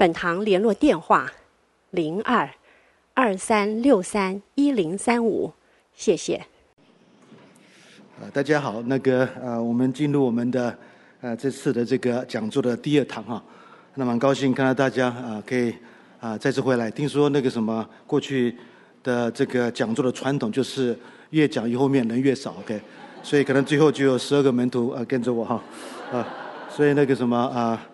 本堂联络电话：零二二三六三一零三五，谢谢。啊，大家好，那个呃，我们进入我们的呃这次的这个讲座的第二堂哈，那蛮高兴看到大家啊，可以啊再次回来。听说那个什么过去的这个讲座的传统就是越讲越后面人越少，OK，所以可能最后就有十二个门徒啊跟着我哈啊，所以那个什么啊。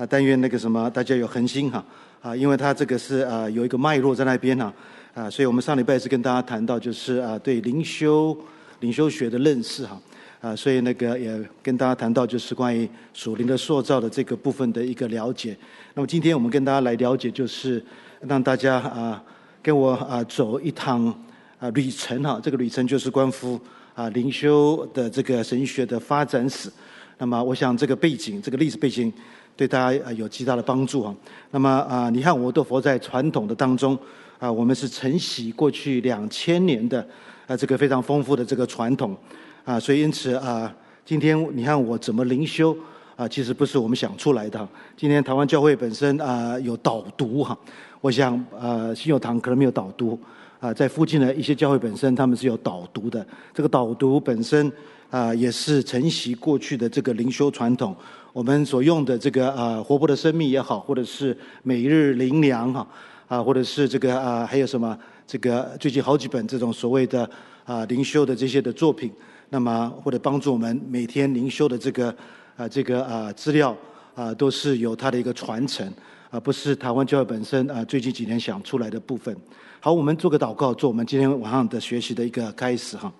啊，但愿那个什么，大家有恒心哈啊，因为他这个是啊有一个脉络在那边哈啊，所以我们上礼拜是跟大家谈到就是啊对灵修灵修学的认识哈啊，所以那个也跟大家谈到就是关于属灵的塑造的这个部分的一个了解。那么今天我们跟大家来了解，就是让大家啊跟我啊走一趟啊旅程哈，这个旅程就是关乎啊灵修的这个神学的发展史。那么我想这个背景，这个历史背景。对大家有极大的帮助啊。那么啊，你看我都活在传统的当中啊，我们是承袭过去两千年的啊这个非常丰富的这个传统啊，所以因此啊，今天你看我怎么灵修啊，其实不是我们想出来的。今天台湾教会本身啊有导读哈，我想啊信友堂可能没有导读啊，在附近的一些教会本身他们是有导读的。这个导读本身啊也是承袭过去的这个灵修传统。我们所用的这个啊，活泼的生命也好，或者是每日灵粮哈，啊，或者是这个啊，还有什么这个最近好几本这种所谓的啊灵修的这些的作品，那么或者帮助我们每天灵修的这个啊这个啊资料啊，都是有它的一个传承啊，不是台湾教育本身啊最近几年想出来的部分。好，我们做个祷告，做我们今天晚上的学习的一个开始哈。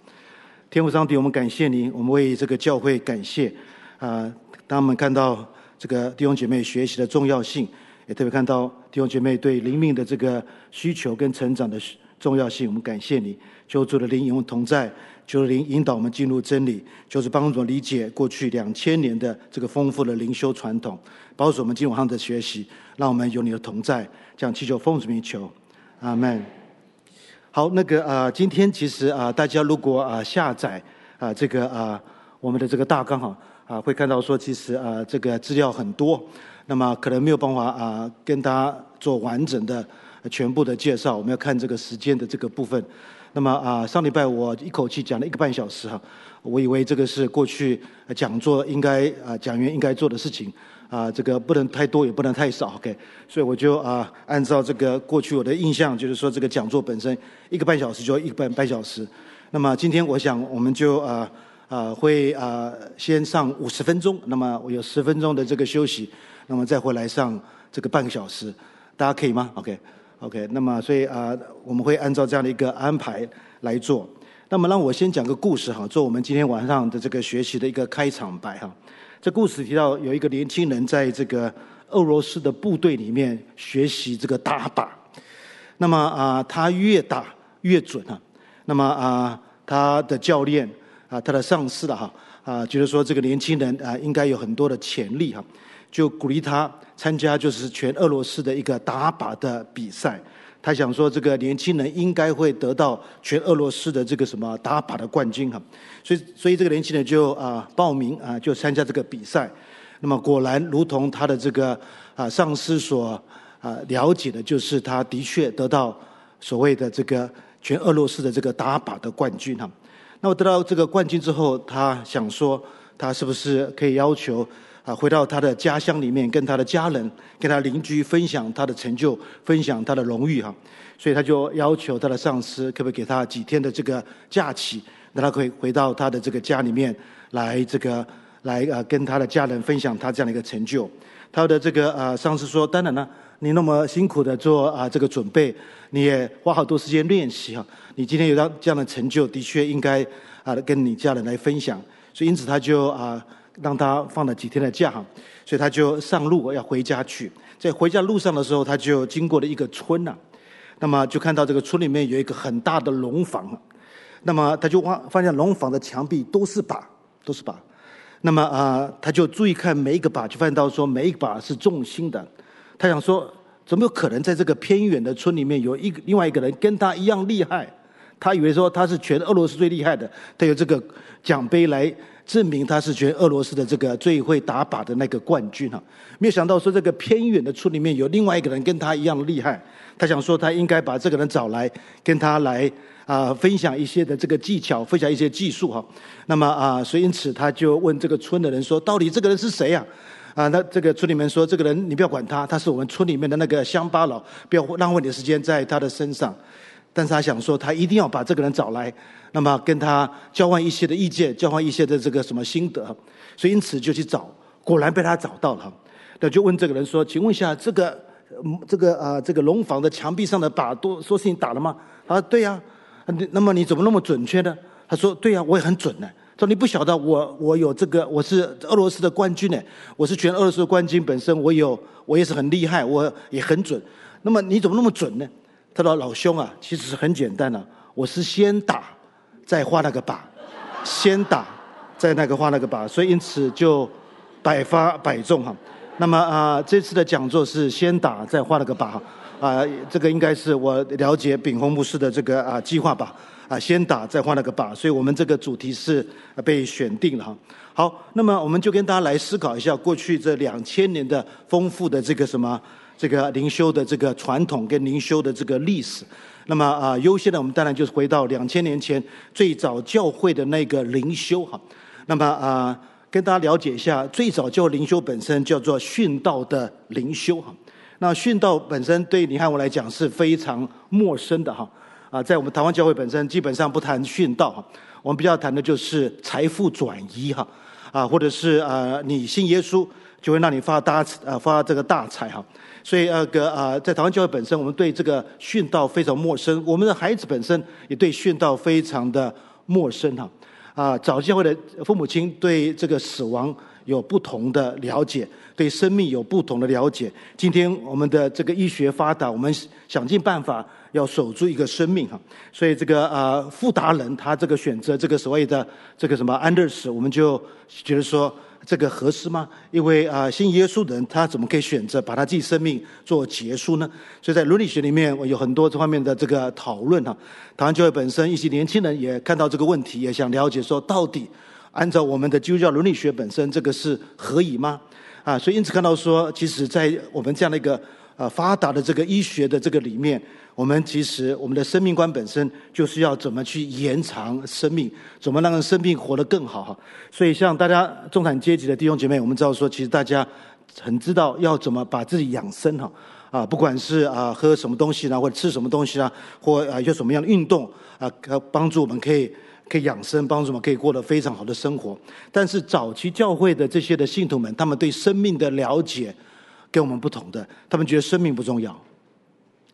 天父上帝，我们感谢您，我们为这个教会感谢啊。当我们看到这个弟兄姐妹学习的重要性，也特别看到弟兄姐妹对灵命的这个需求跟成长的重要性，我们感谢你，求主的灵与我们同在，求主灵引导我们进入真理，就是帮助我们理解过去两千年的这个丰富的灵修传统，保守我们今晚上的学习，让我们有你的同在，这样祈求奉主名求，阿门。好，那个啊、今天其实啊、大家如果啊、下载啊、这个啊、我们的这个大纲哈。啊，会看到说，其实啊，这个资料很多，那么可能没有办法啊，跟大家做完整的全部的介绍。我们要看这个时间的这个部分。那么啊，上礼拜我一口气讲了一个半小时哈，我以为这个是过去讲座应该啊讲员应该做的事情啊，这个不能太多也不能太少，OK。所以我就啊，按照这个过去我的印象，就是说这个讲座本身一个半小时就一个半半小时。那么今天我想我们就啊。啊，会啊，先上五十分钟，那么我有十分钟的这个休息，那么再回来上这个半个小时，大家可以吗？OK OK 那么所以啊，我们会按照这样的一个安排来做。那么让我先讲个故事哈，做我们今天晚上的这个学习的一个开场白哈。这故事提到有一个年轻人在这个俄罗斯的部队里面学习这个打靶，那么啊，他越打越准啊，那么啊，他的教练。啊，他的上司了哈，啊，觉得说这个年轻人啊，应该有很多的潜力哈，就鼓励他参加就是全俄罗斯的一个打靶的比赛。他想说，这个年轻人应该会得到全俄罗斯的这个什么打靶的冠军哈。所以，所以这个年轻人就啊报名啊，就参加这个比赛。那么果然，如同他的这个啊上司所啊了解的，就是他的确得到所谓的这个全俄罗斯的这个打靶的冠军哈。那么得到这个冠军之后，他想说，他是不是可以要求啊，回到他的家乡里面，跟他的家人、跟他邻居分享他的成就，分享他的荣誉哈。所以他就要求他的上司，可不可以给他几天的这个假期，让他可以回到他的这个家里面来，这个来啊，跟他的家人分享他这样的一个成就。他的这个啊上司说，当然了。你那么辛苦的做啊这个准备，你也花好多时间练习哈。你今天有这样这样的成就，的确应该啊跟你家人来分享。所以因此他就啊让他放了几天的假，所以他就上路要回家去。在回家路上的时候，他就经过了一个村呐，那么就看到这个村里面有一个很大的笼房，那么他就发发现笼房的墙壁都是靶，都是靶。那么啊，他就注意看每一个靶，就发现到说每一个靶是重心的。他想说，怎么有可能在这个偏远的村里面有一个另外一个人跟他一样厉害？他以为说他是全俄罗斯最厉害的，他有这个奖杯来证明他是全俄罗斯的这个最会打靶的那个冠军哈。没有想到说这个偏远的村里面有另外一个人跟他一样厉害。他想说他应该把这个人找来跟他来。啊，分享一些的这个技巧，分享一些技术哈。那么啊，所以因此他就问这个村的人说：“到底这个人是谁呀？”啊，那这个村里面说：“这个人你不要管他，他是我们村里面的那个乡巴佬，不要浪费你的时间在他的身上。”但是他想说，他一定要把这个人找来，那么跟他交换一些的意见，交换一些的这个什么心得。所以因此就去找，果然被他找到了。那就问这个人说：“请问一下，这个这个啊，这个龙房的墙壁上的靶，都说是你打了吗？”他说：“对呀。”那么你怎么那么准确呢？他说：“对呀，我也很准呢。”说：“你不晓得我我有这个，我是俄罗斯的冠军呢，我是全俄罗斯的冠军本身，我有我也是很厉害，我也很准。那么你怎么那么准呢？”他说：“老兄啊，其实是很简单的，我是先打，再画那个靶，先打，再那个画那个靶，所以因此就百发百中哈。那么啊，这次的讲座是先打再画那个靶哈。”啊，这个应该是我了解炳鸿牧师的这个啊计划吧？啊，先打再画那个靶，所以我们这个主题是被选定了哈。好，那么我们就跟大家来思考一下过去这两千年的丰富的这个什么这个灵修的这个传统跟灵修的这个历史。那么啊，优先的我们当然就是回到两千年前最早教会的那个灵修哈。那么啊，跟大家了解一下最早教灵修本身叫做殉道的灵修哈。那殉道本身对你和我来讲是非常陌生的哈啊，在我们台湾教会本身基本上不谈殉道哈，我们比较谈的就是财富转移哈啊，或者是啊你信耶稣就会让你发大财啊发这个大财哈，所以那个啊在台湾教会本身我们对这个训道非常陌生，我们的孩子本身也对训道非常的陌生哈啊，早教会的父母亲对这个死亡有不同的了解。对生命有不同的了解。今天我们的这个医学发达，我们想尽办法要守住一个生命哈。所以这个啊，富达人他这个选择这个所谓的这个什么安乐死，我们就觉得说这个合适吗？因为啊，信耶稣的人他怎么可以选择把他自己生命做结束呢？所以在伦理学里面，我有很多这方面的这个讨论哈。台湾教会本身一些年轻人也看到这个问题，也想了解说，到底按照我们的基督教伦理学本身，这个是合宜吗？啊，所以因此看到说，其实，在我们这样的一个呃发达的这个医学的这个里面，我们其实我们的生命观本身就是要怎么去延长生命，怎么让生命活得更好哈。所以像大家中产阶级的弟兄姐妹，我们知道说，其实大家很知道要怎么把自己养生哈啊，不管是啊喝什么东西呢，或者吃什么东西啦，或啊有什么样的运动啊，可帮助我们可以。可以养生，帮助我们可以过得非常好的生活。但是早期教会的这些的信徒们，他们对生命的了解跟我们不同的，他们觉得生命不重要。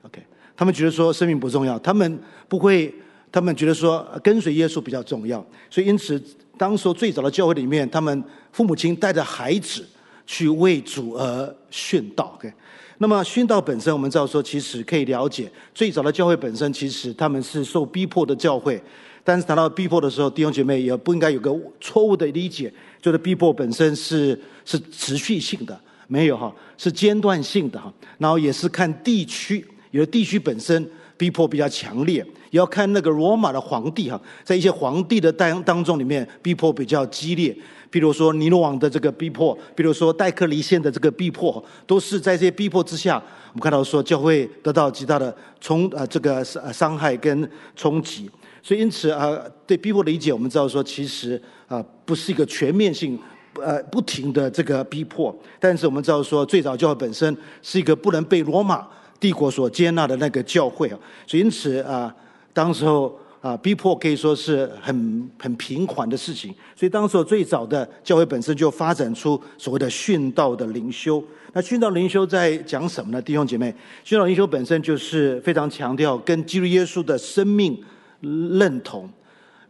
OK，他们觉得说生命不重要，他们不会，他们觉得说跟随耶稣比较重要。所以因此，当时最早的教会里面，他们父母亲带着孩子去为主而殉道。OK，那么殉道本身，我们知道说，其实可以了解最早的教会本身，其实他们是受逼迫的教会。但是谈到逼迫的时候，弟兄姐妹也不应该有个错误的理解，就是逼迫本身是是持续性的，没有哈，是间断性的哈。然后也是看地区，有的地区本身逼迫比较强烈，也要看那个罗马的皇帝哈，在一些皇帝的当当中里面逼迫比较激烈，比如说尼罗王的这个逼迫，比如说戴克里先的这个逼迫，都是在这些逼迫之下，我们看到说教会得到极大的冲呃这个伤伤害跟冲击。所以，因此啊，对逼迫的理解，我们知道说，其实啊，不是一个全面性，呃，不停的这个逼迫。但是，我们知道说，最早教会本身是一个不能被罗马帝国所接纳的那个教会啊。所以，因此啊，当时候啊，逼迫可以说是很很平缓的事情。所以，当时候最早的教会本身就发展出所谓的殉道的灵修。那殉道灵修在讲什么呢？弟兄姐妹，殉道灵修本身就是非常强调跟基督耶稣的生命。认同，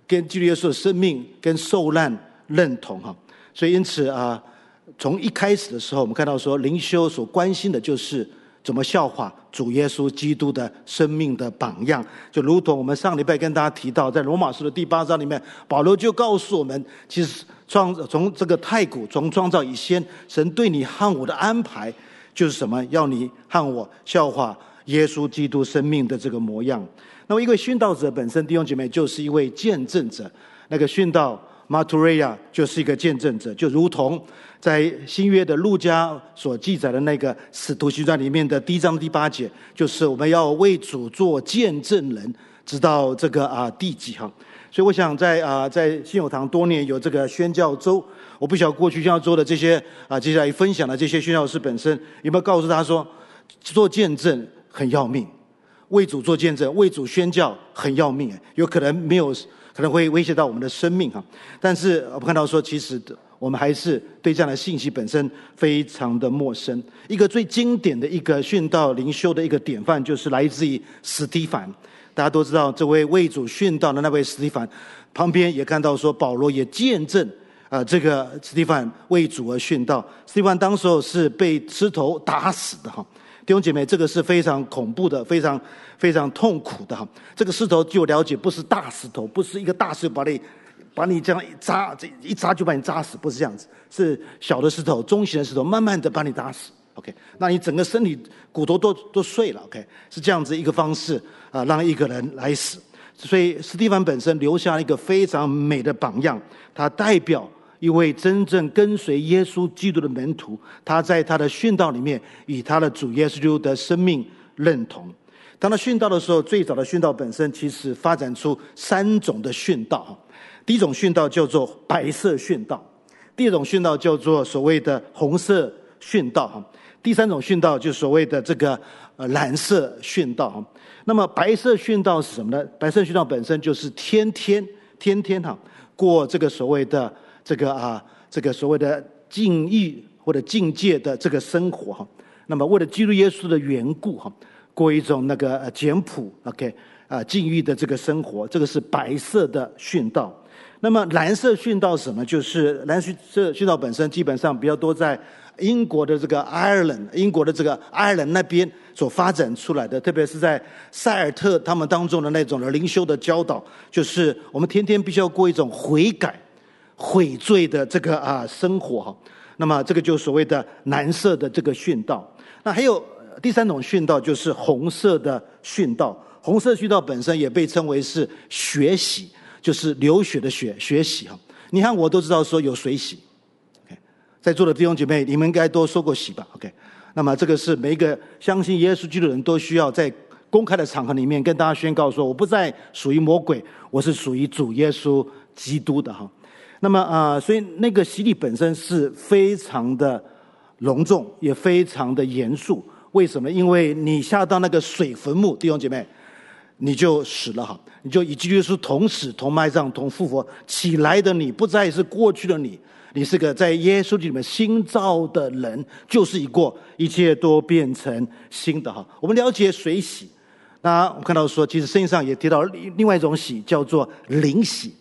跟基督耶稣的生命跟受难认同哈，所以因此啊，从一开始的时候，我们看到说灵修所关心的就是怎么效法主耶稣基督的生命的榜样，就如同我们上礼拜跟大家提到，在罗马书的第八章里面，保罗就告诉我们，其实创从这个太古从创造以先，神对你和我的安排就是什么？要你和我效法耶稣基督生命的这个模样。那么，一位殉道者本身，弟兄姐妹就是一位见证者。那个殉道马图瑞亚就是一个见证者，就如同在新约的路加所记载的那个使徒行传里面的第一章第八节，就是我们要为主做见证人，直到这个啊地极哈。所以，我想在啊在信友堂多年有这个宣教周，我不晓得过去宣教周的这些啊接下来分享的这些宣教士本身有没有告诉他说，做见证很要命。为主做见证，为主宣教很要命，有可能没有，可能会威胁到我们的生命哈。但是我们看到说，其实我们还是对这样的信息本身非常的陌生。一个最经典的一个殉道灵修的一个典范，就是来自于史蒂凡。大家都知道，这位为主殉道的那位史蒂凡，旁边也看到说，保罗也见证啊，这个史蒂凡为主而殉道。史蒂凡当时候是被石头打死的哈。弟兄姐妹，这个是非常恐怖的，非常非常痛苦的哈。这个石头据我了解，不是大石头，不是一个大石头把你把你这样一扎，这一扎就把你扎死，不是这样子，是小的石头、中型的石头，慢慢的把你打死。OK，那你整个身体骨头都都碎了。OK，是这样子一个方式啊，让一个人来死。所以，史蒂凡本身留下一个非常美的榜样，他代表。一位真正跟随耶稣基督的门徒，他在他的殉道里面与他的主耶稣的生命认同。当他殉道的时候，最早的殉道本身其实发展出三种的殉道。第一种殉道叫做白色殉道，第二种殉道叫做所谓的红色殉道哈，第三种殉道就所谓的这个呃蓝色殉道哈。那么白色殉道是什么呢？白色殉道本身就是天天天天哈过这个所谓的。这个啊，这个所谓的禁欲或者禁戒的这个生活哈，那么为了基督耶稣的缘故哈，过一种那个简朴 OK 啊禁欲的这个生活，这个是白色的殉道。那么蓝色殉道什么？就是蓝色殉道本身基本上比较多在英国的这个 Ireland，，英国的这个爱尔兰那边所发展出来的，特别是在塞尔特他们当中的那种的灵修的教导，就是我们天天必须要过一种悔改。悔罪的这个啊生活哈，那么这个就所谓的蓝色的这个殉道。那还有第三种殉道，就是红色的殉道。红色殉道本身也被称为是学习，就是流血的血，血洗哈。你看我都知道说有水洗，OK，在座的弟兄姐妹，你们应该都受过洗吧？OK，那么这个是每一个相信耶稣基督的人都需要在公开的场合里面跟大家宣告说，我不再属于魔鬼，我是属于主耶稣基督的哈。那么啊、所以那个洗礼本身是非常的隆重，也非常的严肃。为什么？因为你下到那个水坟墓，弟兄姐妹，你就死了哈，你就与基督是同死、同埋葬、同复活起来的。你不再是过去的你，你是个在耶稣里面新造的人，就是已过，一切都变成新的哈。我们了解水洗，那我们看到说，其实圣经上也提到另外一种洗，叫做灵洗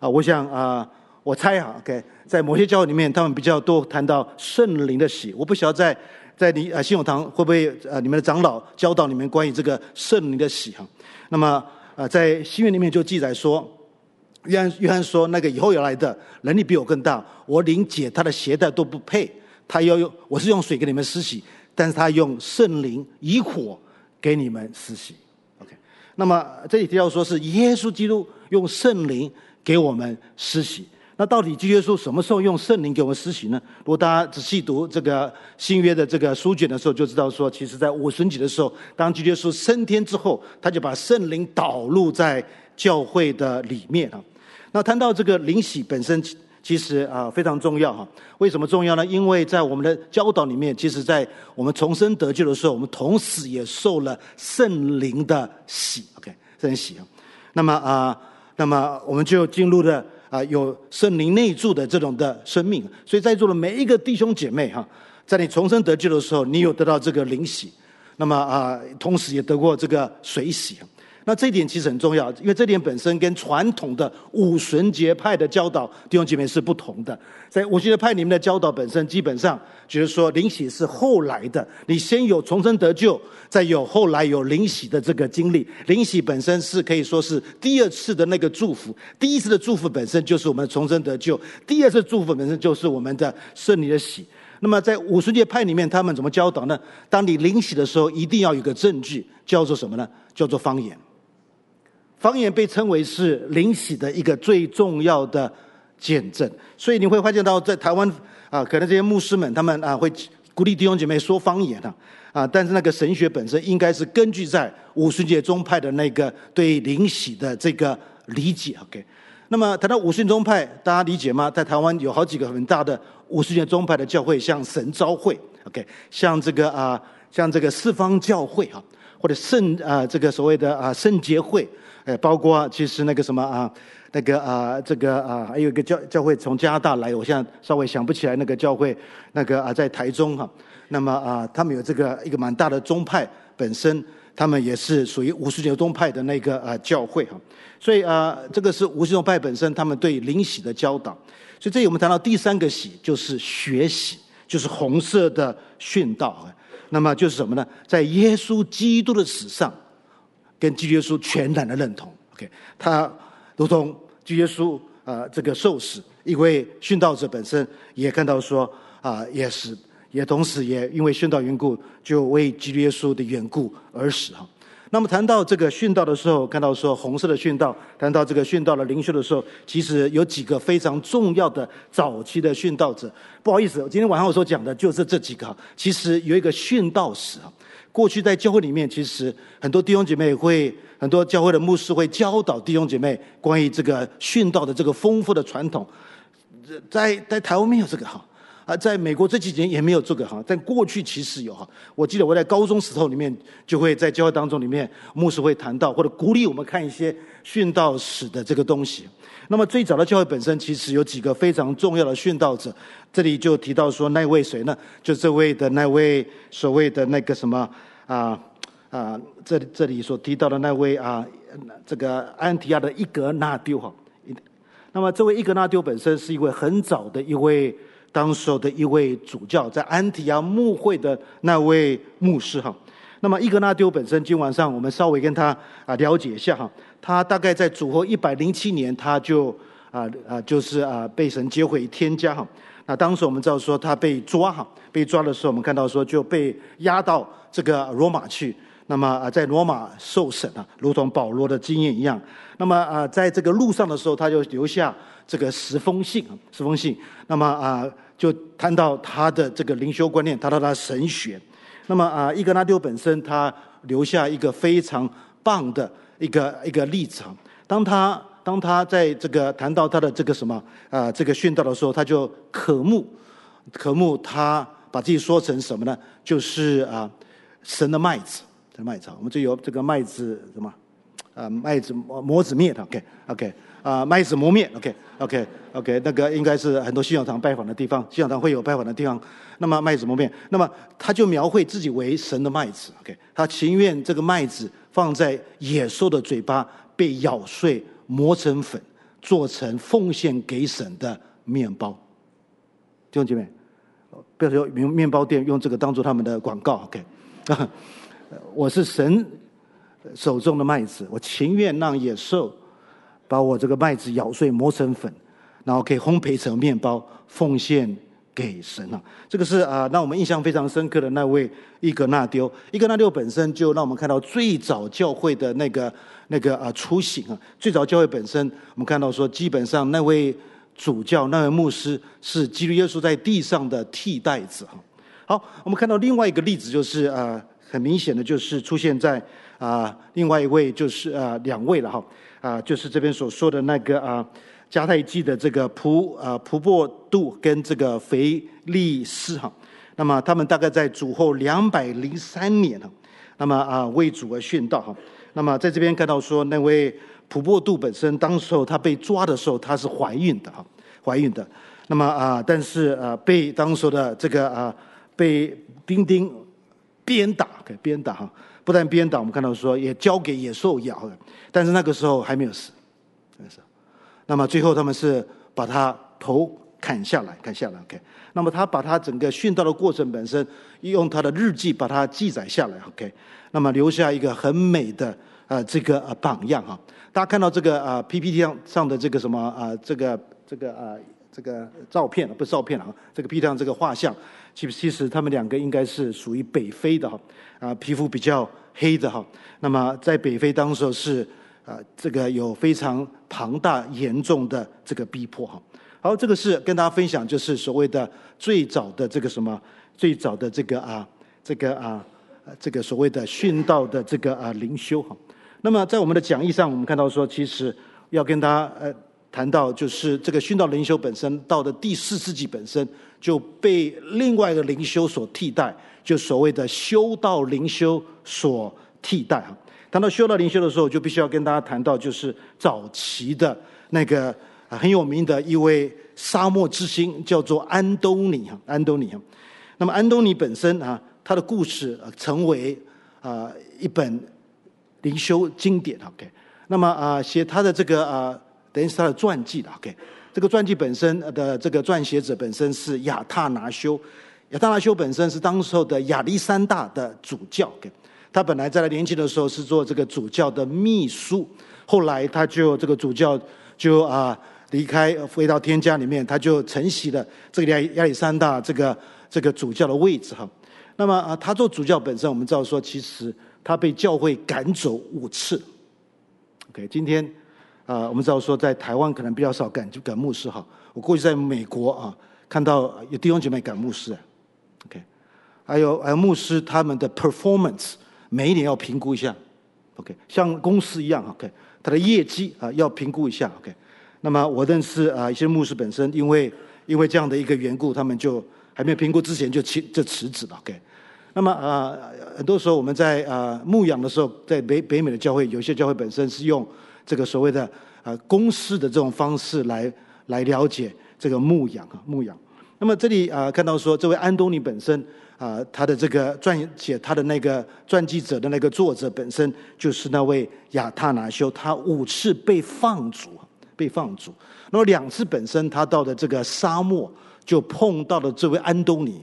啊。我想啊。我猜哈，OK，在某些教会里面，他们比较多谈到圣灵的洗。我不晓得在在你啊信友堂会不会呃你们的长老教导你们关于这个圣灵的洗哈？那么呃在新约里面就记载说，约翰约翰说那个以后要来的能力比我更大，我连解他的鞋带都不配。他要用我是用水给你们施洗，但是他用圣灵以火给你们施洗。OK，那么这里提到说是耶稣基督用圣灵给我们施洗。那到底基督耶稣什么时候用圣灵给我们施洗呢？如果大家仔细读这个新约的这个书卷的时候，就知道说，其实在五旬节的时候，当基督耶稣升天之后，他就把圣灵导入在教会的里面啊。那谈到这个灵洗本身，其实啊非常重要哈。为什么重要呢？因为在我们的教导里面，其实在我们重生得救的时候，我们同时也受了圣灵的洗，OK，圣灵洗啊。那么啊，那么我们就进入了。啊，有圣灵内住的这种的生命，所以在座的每一个弟兄姐妹哈，在你重生得救的时候，你有得到这个灵洗，那么啊，同时也得过这个水洗。那这一点其实很重要，因为这点本身跟传统的五旬节派的教导弟兄姐妹是不同的。在五旬节派里面的教导本身，基本上就是说灵洗是后来的，你先有重生得救，再有后来有灵洗的这个经历。灵洗本身是可以说是第二次的那个祝福，第一次的祝福本身就是我们重生得救，第二次祝福本身就是我们的圣灵的洗。那么在五旬节派里面，他们怎么教导呢？当你灵洗的时候，一定要有个证据，叫做什么呢？叫做方言。方言被称为是灵洗的一个最重要的见证，所以你会发现到在台湾啊，可能这些牧师们他们啊会鼓励弟兄姐妹说方言啊，啊，但是那个神学本身应该是根据在五旬节宗派的那个对灵洗的这个理解。OK，那么谈到五旬宗派，大家理解吗？在台湾有好几个很大的五旬节宗派的教会，像神召会，OK，像这个啊，像这个四方教会哈，或者圣啊这个所谓的啊圣洁会。呃，包括其实那个什么啊，那个啊，这个啊，还有一个教教会从加拿大来，我现在稍微想不起来那个教会，那个啊，在台中哈。那么啊，他们有这个一个蛮大的宗派，本身他们也是属于五旬节宗派的那个啊教会哈。所以啊，这个是五旬节宗派本身他们对灵洗的教导。所以这里我们谈到第三个洗，就是血洗，就是红色的殉道。那么就是什么呢？在耶稣基督的史上。跟基督耶稣全然的认同，OK，他如同基督耶稣啊，这个受死，一位殉道者本身也看到说啊、也是，也同时也因为殉道缘故，就为基督耶稣的缘故而死哈。那么谈到这个殉道的时候，看到说红色的殉道，谈到这个殉道的灵修的时候，其实有几个非常重要的早期的殉道者。不好意思，今天晚上我所讲的就是这几个。其实有一个殉道史啊。过去在教会里面，其实很多弟兄姐妹会，很多教会的牧师会教导弟兄姐妹关于这个殉道的这个丰富的传统。在在台湾没有这个哈，啊，在美国这几年也没有这个哈，但过去其实有哈。我记得我在高中时候里面，就会在教会当中里面，牧师会谈到或者鼓励我们看一些殉道史的这个东西。那么最早的教会本身其实有几个非常重要的殉道者，这里就提到说那位谁呢？就这位的那位所谓的那个什么啊啊，这里这里所提到的那位啊，这个安提亚的伊格纳丢哈。那么这位伊格纳丢本身是一位很早的一位当时候的一位主教，在安提亚牧会的那位牧师哈。那么伊格纳丢本身，今晚上我们稍微跟他啊了解一下哈。他大概在主后一百零七年，他就啊啊，就是啊被神接回天家哈。那当时我们知道说他被抓哈，被抓的时候，我们看到说就被押到这个罗马去。那么啊，在罗马受审啊，如同保罗的经验一样。那么啊，在这个路上的时候，他就留下这个十封信，十封信。那么啊，就谈到他的这个灵修观念，谈到他神学。那么啊，伊格纳丢本身他留下一个非常棒的一个一个立场。当他当他在这个谈到他的这个什么啊这个殉道的时候，他就渴慕渴慕他把自己说成什么呢？就是啊神的麦子，的麦子。我们就有这个麦子什么啊麦子磨磨子面，OK OK 啊麦子磨面，OK OK OK 那个应该是很多信仰堂拜访的地方，信仰堂会有拜访的地方。那么麦子磨面，那么他就描绘自己为神的麦子，OK，他情愿这个麦子放在野兽的嘴巴被咬碎，磨成粉，做成奉献给神的面包。弟兄姐妹，不要说用面包店用这个当做他们的广告，OK，我是神手中的麦子，我情愿让野兽把我这个麦子咬碎，磨成粉，然后可以烘焙成面包，奉献。给神啊，这个是啊，让我们印象非常深刻的那位伊格纳丢。伊格纳丢本身就让我们看到最早教会的那个那个啊雏形啊。最早教会本身，我们看到说，基本上那位主教、那位牧师是基督耶稣在地上的替代者哈。好，我们看到另外一个例子，就是啊，很明显的就是出现在啊，另外一位就是啊，两位了哈啊，就是这边所说的那个啊。迦太基的这个普啊普播杜跟这个腓力斯哈，那么他们大概在主后两百零三年哈，那么啊为主而殉道哈，那么在这边看到说那位普播杜本身当时候他被抓的时候她是怀孕的哈，怀孕的，那么啊但是啊被当时的这个啊被兵丁鞭打给鞭打哈，不但鞭打，我们看到说也交给野兽咬了，但是那个时候还没有死，那个时候，那么最后他们是把他头砍下来，砍下来，OK。那么他把他整个殉道的过程本身，用他的日记把它记载下来，OK。那么留下一个很美的呃这个呃榜样哈。大家看到这个啊、呃、PPT 上上的这个什么啊、呃、这个这个啊、呃、这个照片不是照片啊，这个 PPT 上这个画像，其其实他们两个应该是属于北非的哈啊皮肤比较黑的哈。那么在北非当时是啊这个有非常庞大严重的这个逼迫哈。好，这个是跟大家分享，就是所谓的最早的这个什么，最早的这个啊，这个啊，这个所谓的殉道的这个啊灵修哈。那么在我们的讲义上，我们看到说，其实要跟大家呃谈到，就是这个殉道灵修本身，到的第四世纪本身就被另外一个灵修所替代，就所谓的修道灵修所替代哈。谈到修道灵修的时候，就必须要跟大家谈到，就是早期的那个。很有名的一位沙漠之星叫做安东尼哈，安东尼哈。那么安东尼本身啊，他的故事成为啊一本灵修经典 OK。那么啊写他的这个啊等于是他的传记的 OK。这个传记本身的这个撰写者本身是亚他拿修，亚他拿修本身是当时候的亚历山大的主教 OK。他本来在他年轻的时候是做这个主教的秘书，后来他就这个主教就啊。离开，回到天家里面，他就承袭了这个亚亚历山大这个这个主教的位置哈。那么啊，他做主教本身，我们知道说，其实他被教会赶走五次。OK，今天啊，我们知道说，在台湾可能比较少赶就赶牧师哈。我过去在美国啊，看到有弟兄姐妹赶牧师。OK，还有还有牧师他们的 performance 每一年要评估一下。OK，像公司一样 OK，他的业绩啊要评估一下。OK。那么我认识啊一些牧师本身，因为因为这样的一个缘故，他们就还没有评估之前就辞就辞职了。OK，那么啊很多时候我们在啊牧养的时候，在北北美的教会，有些教会本身是用这个所谓的啊公司的这种方式来来了解这个牧养啊牧养。那么这里啊看到说，这位安东尼本身啊他的这个撰写他的那个传记者的那个作者本身就是那位亚他拿修，他五次被放逐。被放逐，那么两次本身他到的这个沙漠就碰到了这位安东尼，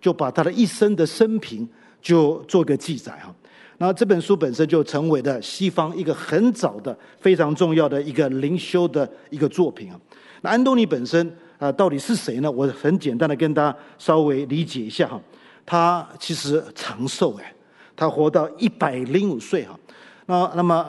就把他的一生的生平就做个记载哈。那这本书本身就成为了西方一个很早的非常重要的一个灵修的一个作品啊。那安东尼本身啊到底是谁呢？我很简单的跟大家稍微理解一下哈。他其实长寿哎，他活到一百零五岁哈。那那么。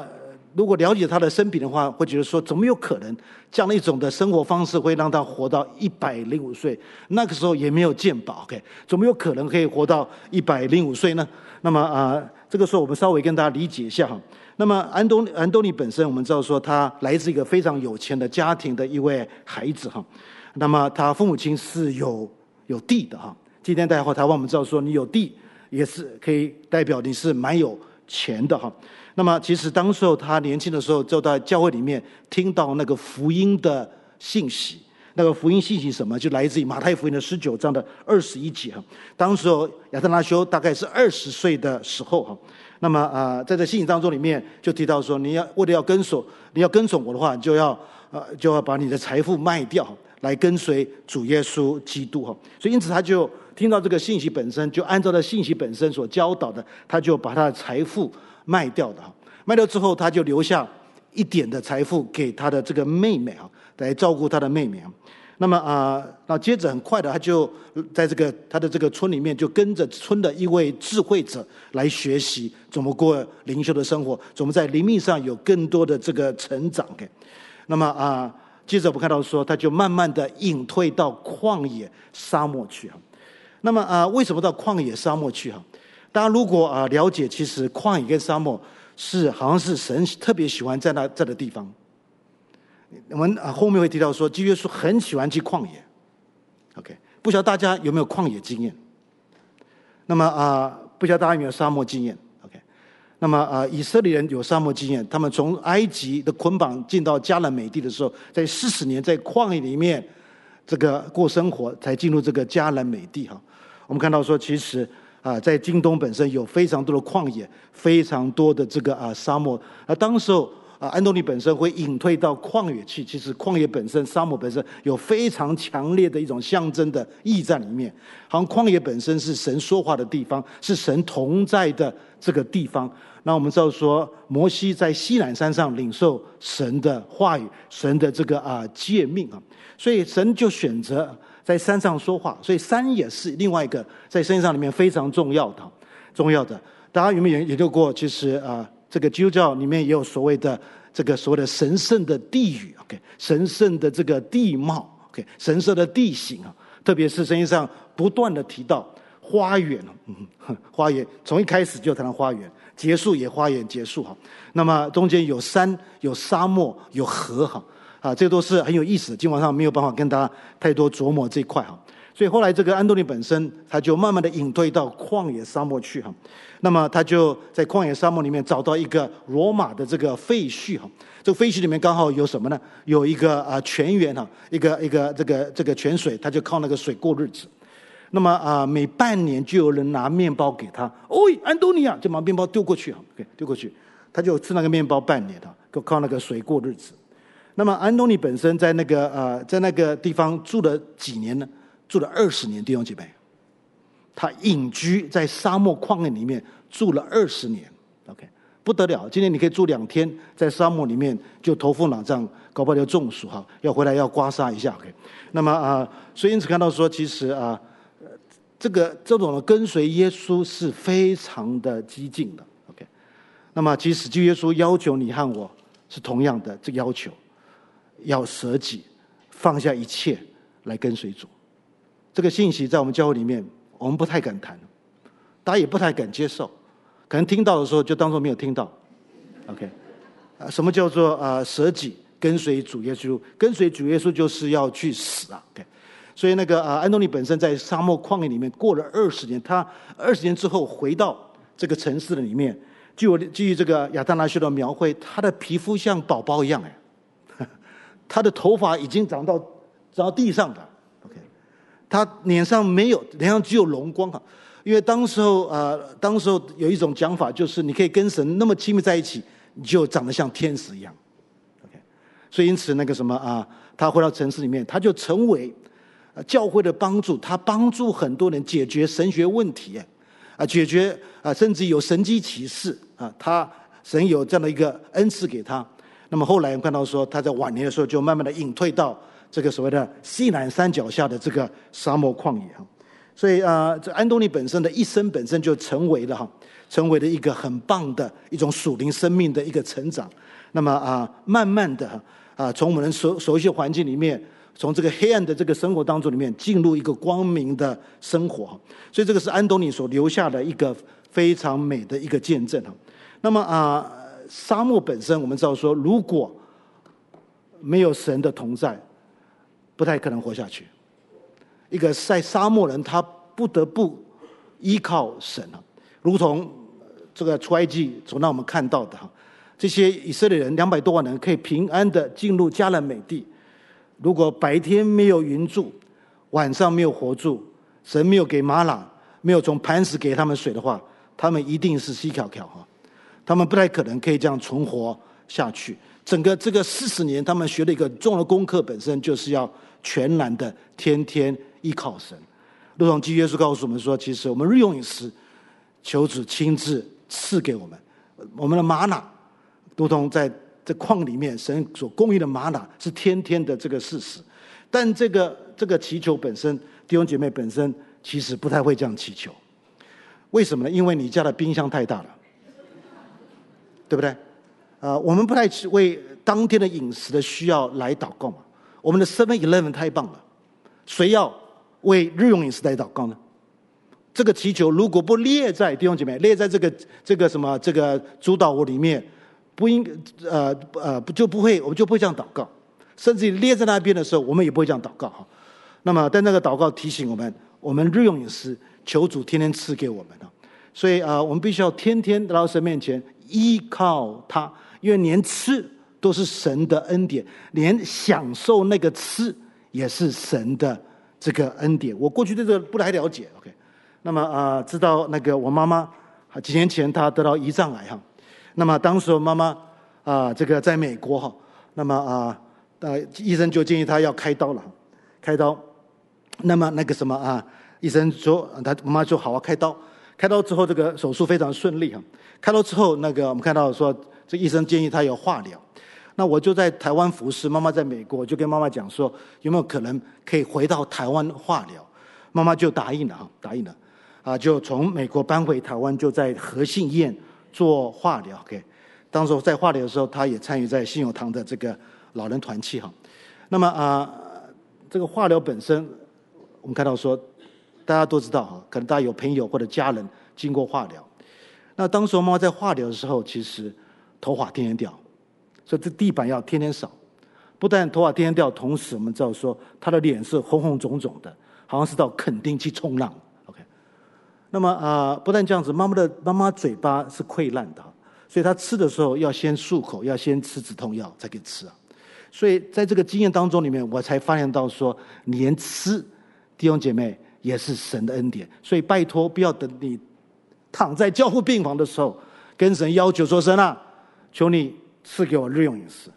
如果了解他的生平的话，会觉得说，怎么有可能这样的一种的生活方式会让他活到一百零五岁？那个时候也没有健保，OK？怎么有可能可以活到一百零五岁呢？那么啊、这个时候我们稍微跟大家理解一下哈。那么安东安东尼本身，我们知道说他来自一个非常有钱的家庭的一位孩子哈。那么他父母亲是有有地的哈。今天大家回台湾，我们知道说你有地也是可以代表你是蛮有钱的哈。那么，其实当时候他年轻的时候，就在教会里面听到那个福音的信息。那个福音信息什么？就来自于马太福音的十九章的二十一节哈。当时候亚他拿修大概是二十岁的时候哈。那么啊，在这信息当中里面就提到说，你要为了要跟随，你要跟从我的话，就要呃就要把你的财富卖掉，来跟随主耶稣基督哈。所以因此他就听到这个信息本身，就按照这信息本身所教导的，他就把他的财富。卖掉的哈，卖掉之后，他就留下一点的财富给他的这个妹妹啊，来照顾他的妹妹啊。那么啊，那接着很快的，他就在这个他的这个村里面，就跟着村的一位智慧者来学习怎么过灵修的生活，怎么在灵命上有更多的这个成长。给那么啊，接着我们看到说，他就慢慢的隐退到旷野沙漠去啊。那么啊，为什么到旷野沙漠去哈？大家如果啊了解，其实旷野跟沙漠是好像是神特别喜欢在那这的地方。我们啊后面会提到说，基耶稣很喜欢去旷野。OK，不晓得大家有没有旷野经验？那么啊，不晓得大家有没有沙漠经验？OK，那么啊，以色列人有沙漠经验，他们从埃及的捆绑进到迦南美地的时候，在四十年在旷野里面这个过生活，才进入这个迦南美地哈。我们看到说，其实。啊，在京东本身有非常多的旷野，非常多的这个啊沙漠。而当时候啊，安东尼本身会隐退到旷野去。其实旷野本身、沙漠本身有非常强烈的一种象征的意在里面。好像旷野本身是神说话的地方，是神同在的这个地方。那我们知道说，摩西在西乃山上领受神的话语，神的这个啊诫命啊，所以神就选择。在山上说话，所以山也是另外一个在圣经上里面非常重要的、重要的。大家有没有研究过？其实啊，这个基督教里面也有所谓的这个所谓的神圣的地域，OK，神圣的这个地貌，OK，神圣的地形啊。特别是圣经上不断的提到花园，嗯，花园从一开始就谈到花园，结束也花园结束哈。那么中间有山、有沙漠、有河哈。啊，这都是很有意思，今晚上没有办法跟大家太多琢磨这一块哈。所以后来这个安东尼本身，他就慢慢的隐退到旷野沙漠去哈。那么他就在旷野沙漠里面找到一个罗马的这个废墟哈。这个废墟里面刚好有什么呢？有一个啊泉源哈，一个一个这个这个泉水，他就靠那个水过日子。那么啊，每半年就有人拿面包给他。哦，安东尼啊，就把面包丢过去哈，给丢过去，他就吃那个面包半年哈，就靠那个水过日子。那么安东尼本身在那个呃，在那个地方住了几年呢？住了二十年，弟兄姐妹，他隐居在沙漠旷野里面住了二十年，OK，不得了。今天你可以住两天在沙漠里面，就头昏脑胀，搞不好就中暑哈，要回来要刮痧一下，OK。那么啊、所以因此看到说，其实啊、这个这种的跟随耶稣是非常的激进的，OK。那么其实就耶稣要求你和我是同样的这个要求。要舍己，放下一切来跟随主。这个信息在我们教会里面，我们不太敢谈，大家也不太敢接受。可能听到的时候就当做没有听到。OK，啊，什么叫做啊舍己跟随主耶稣？跟随主耶稣就是要去死啊。OK，所以那个啊安东尼本身在沙漠旷野里面过了二十年，他二十年之后回到这个城市的里面，据我基于这个亚当拿修的描绘，他的皮肤像宝宝一样哎。他的头发已经长到长到地上的，OK，他脸上没有，脸上只有荣光哈，因为当时候啊、呃，当时候有一种讲法，就是你可以跟神那么亲密在一起，你就长得像天使一样，OK，所以因此那个什么啊，他回到城市里面，他就成为教会的帮助，他帮助很多人解决神学问题，啊，解决啊，甚至有神迹奇事啊，他神有这样的一个恩赐给他。那么后来我看到说，他在晚年的时候就慢慢的隐退到这个所谓的西南山脚下的这个沙漠旷野哈，所以啊，这安东尼本身的一生本身就成为了哈，成为了一个很棒的一种属灵生命的一个成长。那么啊，慢慢的啊，从我们熟熟悉的环境里面，从这个黑暗的这个生活当中里面进入一个光明的生活。所以这个是安东尼所留下的一个非常美的一个见证哈。那么啊。沙漠本身，我们知道说，如果没有神的同在，不太可能活下去。一个在沙漠人，他不得不依靠神啊，如同这个出埃及所让我们看到的哈，这些以色列人两百多万人可以平安的进入迦南美地。如果白天没有云柱，晚上没有火柱，神没有给吗哪，没有从磐石给他们水的话，他们一定是西条条哈。他们不太可能可以这样存活下去。整个这个四十年，他们学了一个重要的功课，本身就是要全然的天天依靠神。如同基耶稣告诉我们说，其实我们日用饮食，求主亲自赐给我们。我们的玛瑙，如同在这矿里面，神所供应的玛瑙是天天的这个事实。但这个这个祈求本身，弟兄姐妹本身其实不太会这样祈求。为什么呢？因为你家的冰箱太大了。对不对？啊、呃，我们不太去为当天的饮食的需要来祷告嘛。我们的 Seven Eleven 太棒了，谁要为日用饮食来祷告呢？这个祈求如果不列在弟兄姐妹列在这个这个什么这个主祷文里面，不应呃呃不就不会我们就不会这样祷告，甚至于列在那边的时候，我们也不会这样祷告哈。那么但那个祷告提醒我们，我们日用饮食求主天天赐给我们啊。所以啊、呃，我们必须要天天来到神面前。依靠他，因为连吃都是神的恩典，连享受那个吃也是神的这个恩典。我过去对这个不太了解，OK，那么啊、呃，知道那个我妈妈几年前她得到胰脏癌哈。那么当时我妈妈啊、这个在美国哈。那么啊，呃，医生就建议她要开刀了，开刀。那么那个什么啊，医生说，她妈妈说好啊，开刀。开刀之后，这个手术非常顺利哈。开刀之后，那个我们看到说，这医生建议他有化疗。那我就在台湾服侍，妈妈在美国，就跟妈妈讲说，有没有可能可以回到台湾化疗？妈妈就答应了哈，答应了，啊，就从美国搬回台湾，就在和信医院做化疗。OK，当时在化疗的时候，他也参与在信友堂的这个老人团契哈。那么啊，这个化疗本身，我们看到说，大家都知道哈，可能大家有朋友或者家人经过化疗。那当时我妈妈在化疗的时候，其实头发天天掉。所以这地板要天天扫，不但头发天天掉，同时我们知道说他的脸是红红肿肿的，好像是到垦丁去冲浪。OK，那么啊、呃，不但这样子，妈妈的妈妈嘴巴是溃烂的，所以她吃的时候要先漱口，要先吃止痛药才可以吃啊。所以在这个经验当中里面，我才发现到说，连吃弟兄姐妹也是神的恩典。所以拜托，不要等你躺在教父病房的时候，跟神要求说神啊，求你。赐给我日用饮食，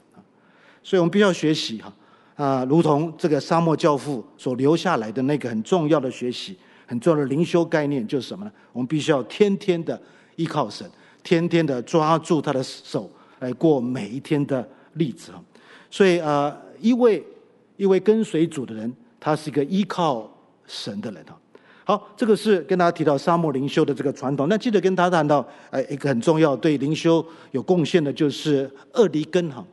所以我们必须要学习哈啊，如同这个沙漠教父所留下来的那个很重要的学习，很重要的灵修概念就是什么呢？我们必须要天天的依靠神，天天的抓住他的手来过每一天的日子。所以啊，一位一位跟随主的人，他是一个依靠神的人哈。好，这个是跟大家提到沙漠灵修的这个传统。那记得跟他谈到，呃，一个很重要对灵修有贡献的，就是厄梨根哈，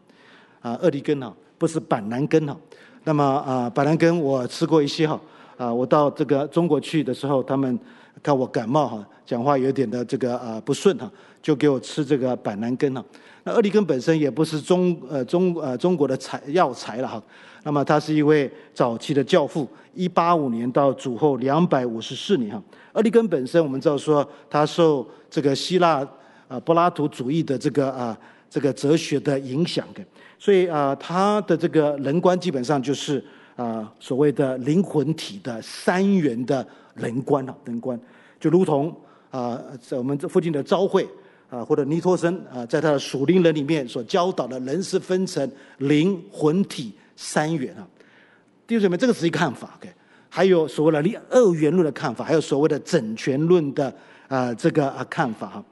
啊，厄梨根哈，不是板蓝根哈。那么啊，板蓝根我吃过一些哈，啊，我到这个中国去的时候，他们看我感冒哈，讲话有点的这个啊不顺哈，就给我吃这个板蓝根哈。那莅梨根本身也不是中呃中呃中国的材药材了哈。那么他是一位早期的教父，一八五年到主后两百五十四年哈。莅梨根本身我们知道说，他受这个希腊啊柏拉图主义的这个啊这个哲学的影响的，所以啊他的这个人观基本上就是啊所谓的灵魂体的三元的人观啊人观，就如同啊在我们这附近的召会啊或者尼托生啊在他的属灵人里面所教导的人是分成灵魂体。三元啊，弟兄姊妹，这个是一个看法，OK？还有所谓的二元论的看法，还有所谓的整全论的啊、这个啊看法哈。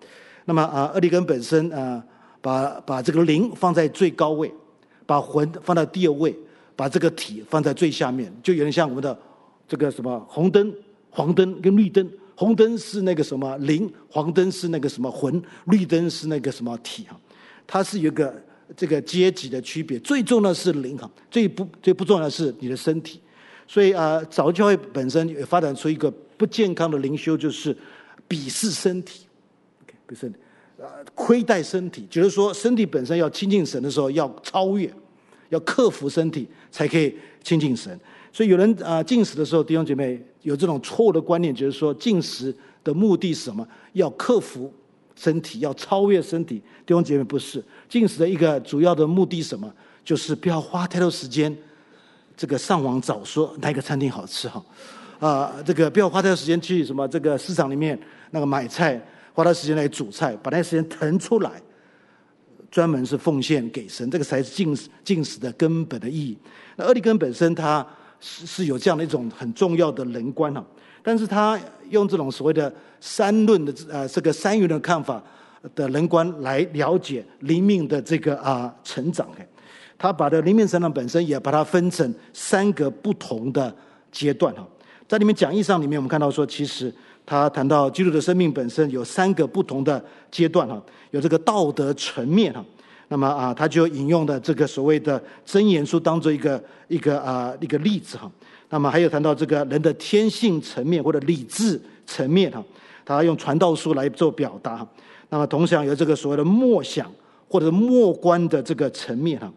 那么啊，莅梨根本身啊，把把这个灵放在最高位，把魂放在第二位，把这个体放在最下面，就有点像我们的这个什么红灯、黄灯跟绿灯。红灯是那个什么灵，黄灯是那个什么魂，绿灯是那个什么体哈。它是有个。这个阶级的区别，最重要的是灵哈，最不最不重要的是你的身体。所以啊，早教会本身也发展出一个不健康的灵修，就是鄙视身体，鄙视啊亏待身体，就是说身体本身要亲近神的时候要超越，要克服身体才可以亲近神。所以有人啊进食的时候，弟兄姐妹有这种错误的观念，就是说进食的目的是什么？要克服。身体要超越身体，弟兄姐妹不是进食的一个主要的目的什么？就是不要花太多时间，这个上网找说哪一个餐厅好吃哈，啊，这个不要花太多时间去什么这个市场里面那个买菜，花太多时间来煮菜，把那时间腾出来，专门是奉献给神，这个才是禁食禁食的根本的意义。那莅梨根本身它是是有这样的一种很重要的人观哈。但是他用这种所谓的三论的呃这个三元的看法的人观来了解灵命的这个啊成长，他把的灵命成长本身也把它分成三个不同的阶段。哈，在里面讲义上里面我们看到说，其实他谈到基督的生命本身有三个不同的阶段哈，有这个道德层面哈，那么啊他就引用的这个所谓的箴言书当做一个一个啊一个例子哈。那么还有谈到这个人的天性层面或者理智层面哈，他用传道书来做表达。那么同样有这个所谓的默想或者是默观的这个层面哈。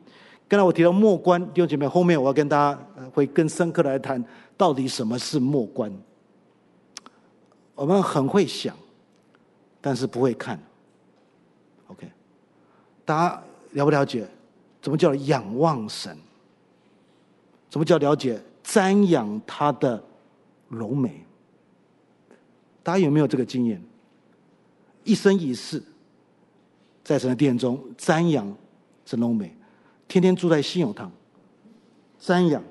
刚才我提到默观，弟兄姐妹，后面我要跟大家会更深刻来谈到底什么是默观。我们很会想，但是不会看。大家了不了解？怎么叫仰望神？怎么叫了解？瞻仰他的荣美，大家有没有这个经验？一生一世，在神的殿中瞻仰神的荣美，天天住在信友堂，瞻仰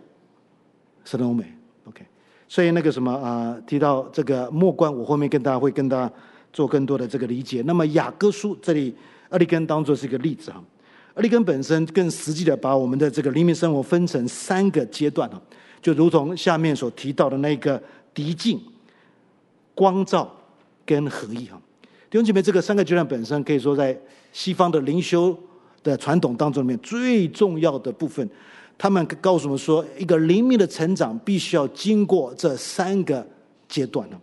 神的荣美。OK，所以那个什么啊、提到这个末观，我后面跟大家会跟大家做更多的这个理解。那么雅各书这里，厄利根当做是一个例子哈。厄利根本身更实际的把我们的这个灵命生活分成三个阶段哈，就如同下面所提到的那个涤净、光照跟合一哈。弟兄姐妹，这个三个阶段本身可以说在西方的灵修的传统当中里面最重要的部分。他们告诉我们说，一个灵命的成长必须要经过这三个阶段呢。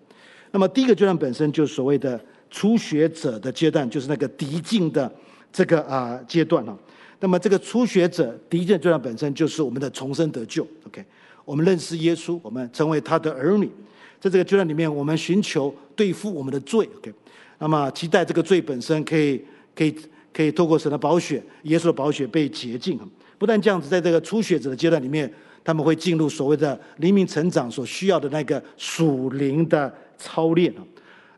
那么第一个阶段本身就是所谓的初学者的阶段，就是那个敌境的。这个啊阶段啊，那么这个初学者敌境阶段本身就是我们的重生得救，OK，我们认识耶稣，我们成为他的儿女，在这个阶段里面，我们寻求对付我们的罪，OK，那么期待这个罪本身可以可以可以透过神的宝血，耶稣的宝血被洁净。不但这样子，在这个初学者的阶段里面，他们会进入所谓的灵命成长所需要的那个属灵的操练。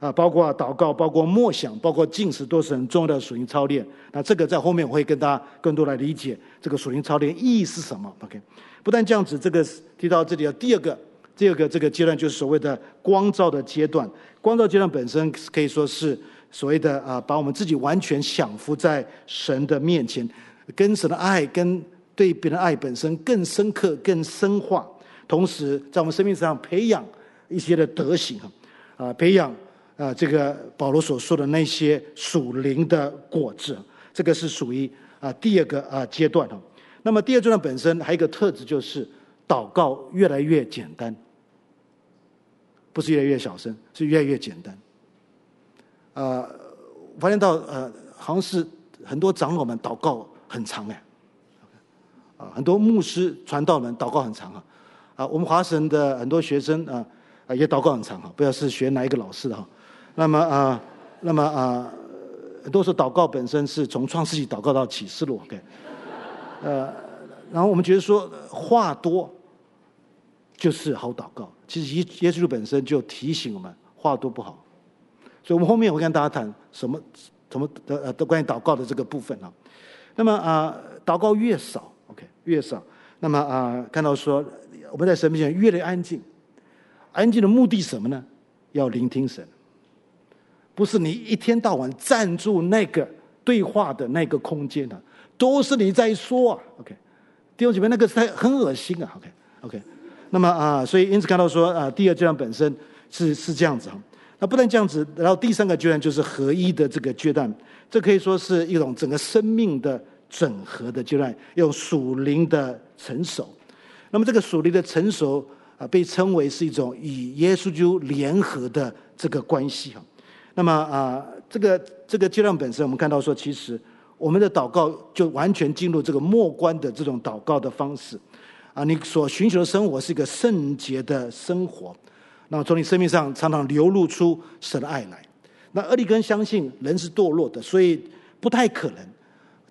啊，包括祷告，包括默想，包括进食，都是很重要的属灵操练。那这个在后面我会跟大家更多来理解这个属灵操练意义是什么。OK，不但这样子，这个提到这里的第二个，第二个这个阶段就是所谓的光照的阶段。光照阶段本身可以说是所谓的啊，把我们自己完全降服在神的面前，跟神的爱，跟对别人的爱本身更深刻、更深化。同时，在我们生命上培养一些的德行啊啊，培养。啊，这个保罗所说的那些属灵的果子，这个是属于啊第二个啊阶段哈。那么第二阶段本身还有一个特质，就是祷告越来越简单，不是越来越小声，是越来越简单。啊，发现到呃，好像是很多长老们祷告很长哎，啊，很多牧师传道们祷告很长啊，啊，我们华神的很多学生啊啊也祷告很长哈，不知道是学哪一个老师的哈。那么啊，那么啊，很多时候祷告本身是从创世纪祷告到启示录，OK，呃，然后我们觉得说话多就是好祷告，其实耶耶稣本身就提醒我们话多不好，所以我们后面会跟大家谈什么什么的呃的关于祷告的这个部分啊。那么啊，祷告越少，OK，越少，那么啊，看到说我们在神面前越来越安静，安静的目的什么呢？要聆听神。不是你一天到晚占住那个对话的那个空间的，都是你在说啊。OK，弟兄姐妹，那个是很恶心啊。OK，OK，、那么啊，所以因此看到说啊，第二阶段本身是是这样子哈。那不但这样子，然后第三个阶段就是合一的这个阶段，这可以说是一种整个生命的整合的阶段，用属灵的成熟。那么这个属灵的成熟啊，被称为是一种与耶稣基督联合的这个关系哈。那么啊，这个这个阶段本身，我们看到说，其实我们的祷告就完全进入这个末观的这种祷告的方式啊。你所寻求的生活是一个圣洁的生活，那么从你生命上常常流露出神的爱来。那厄利根相信人是堕落的，所以不太可能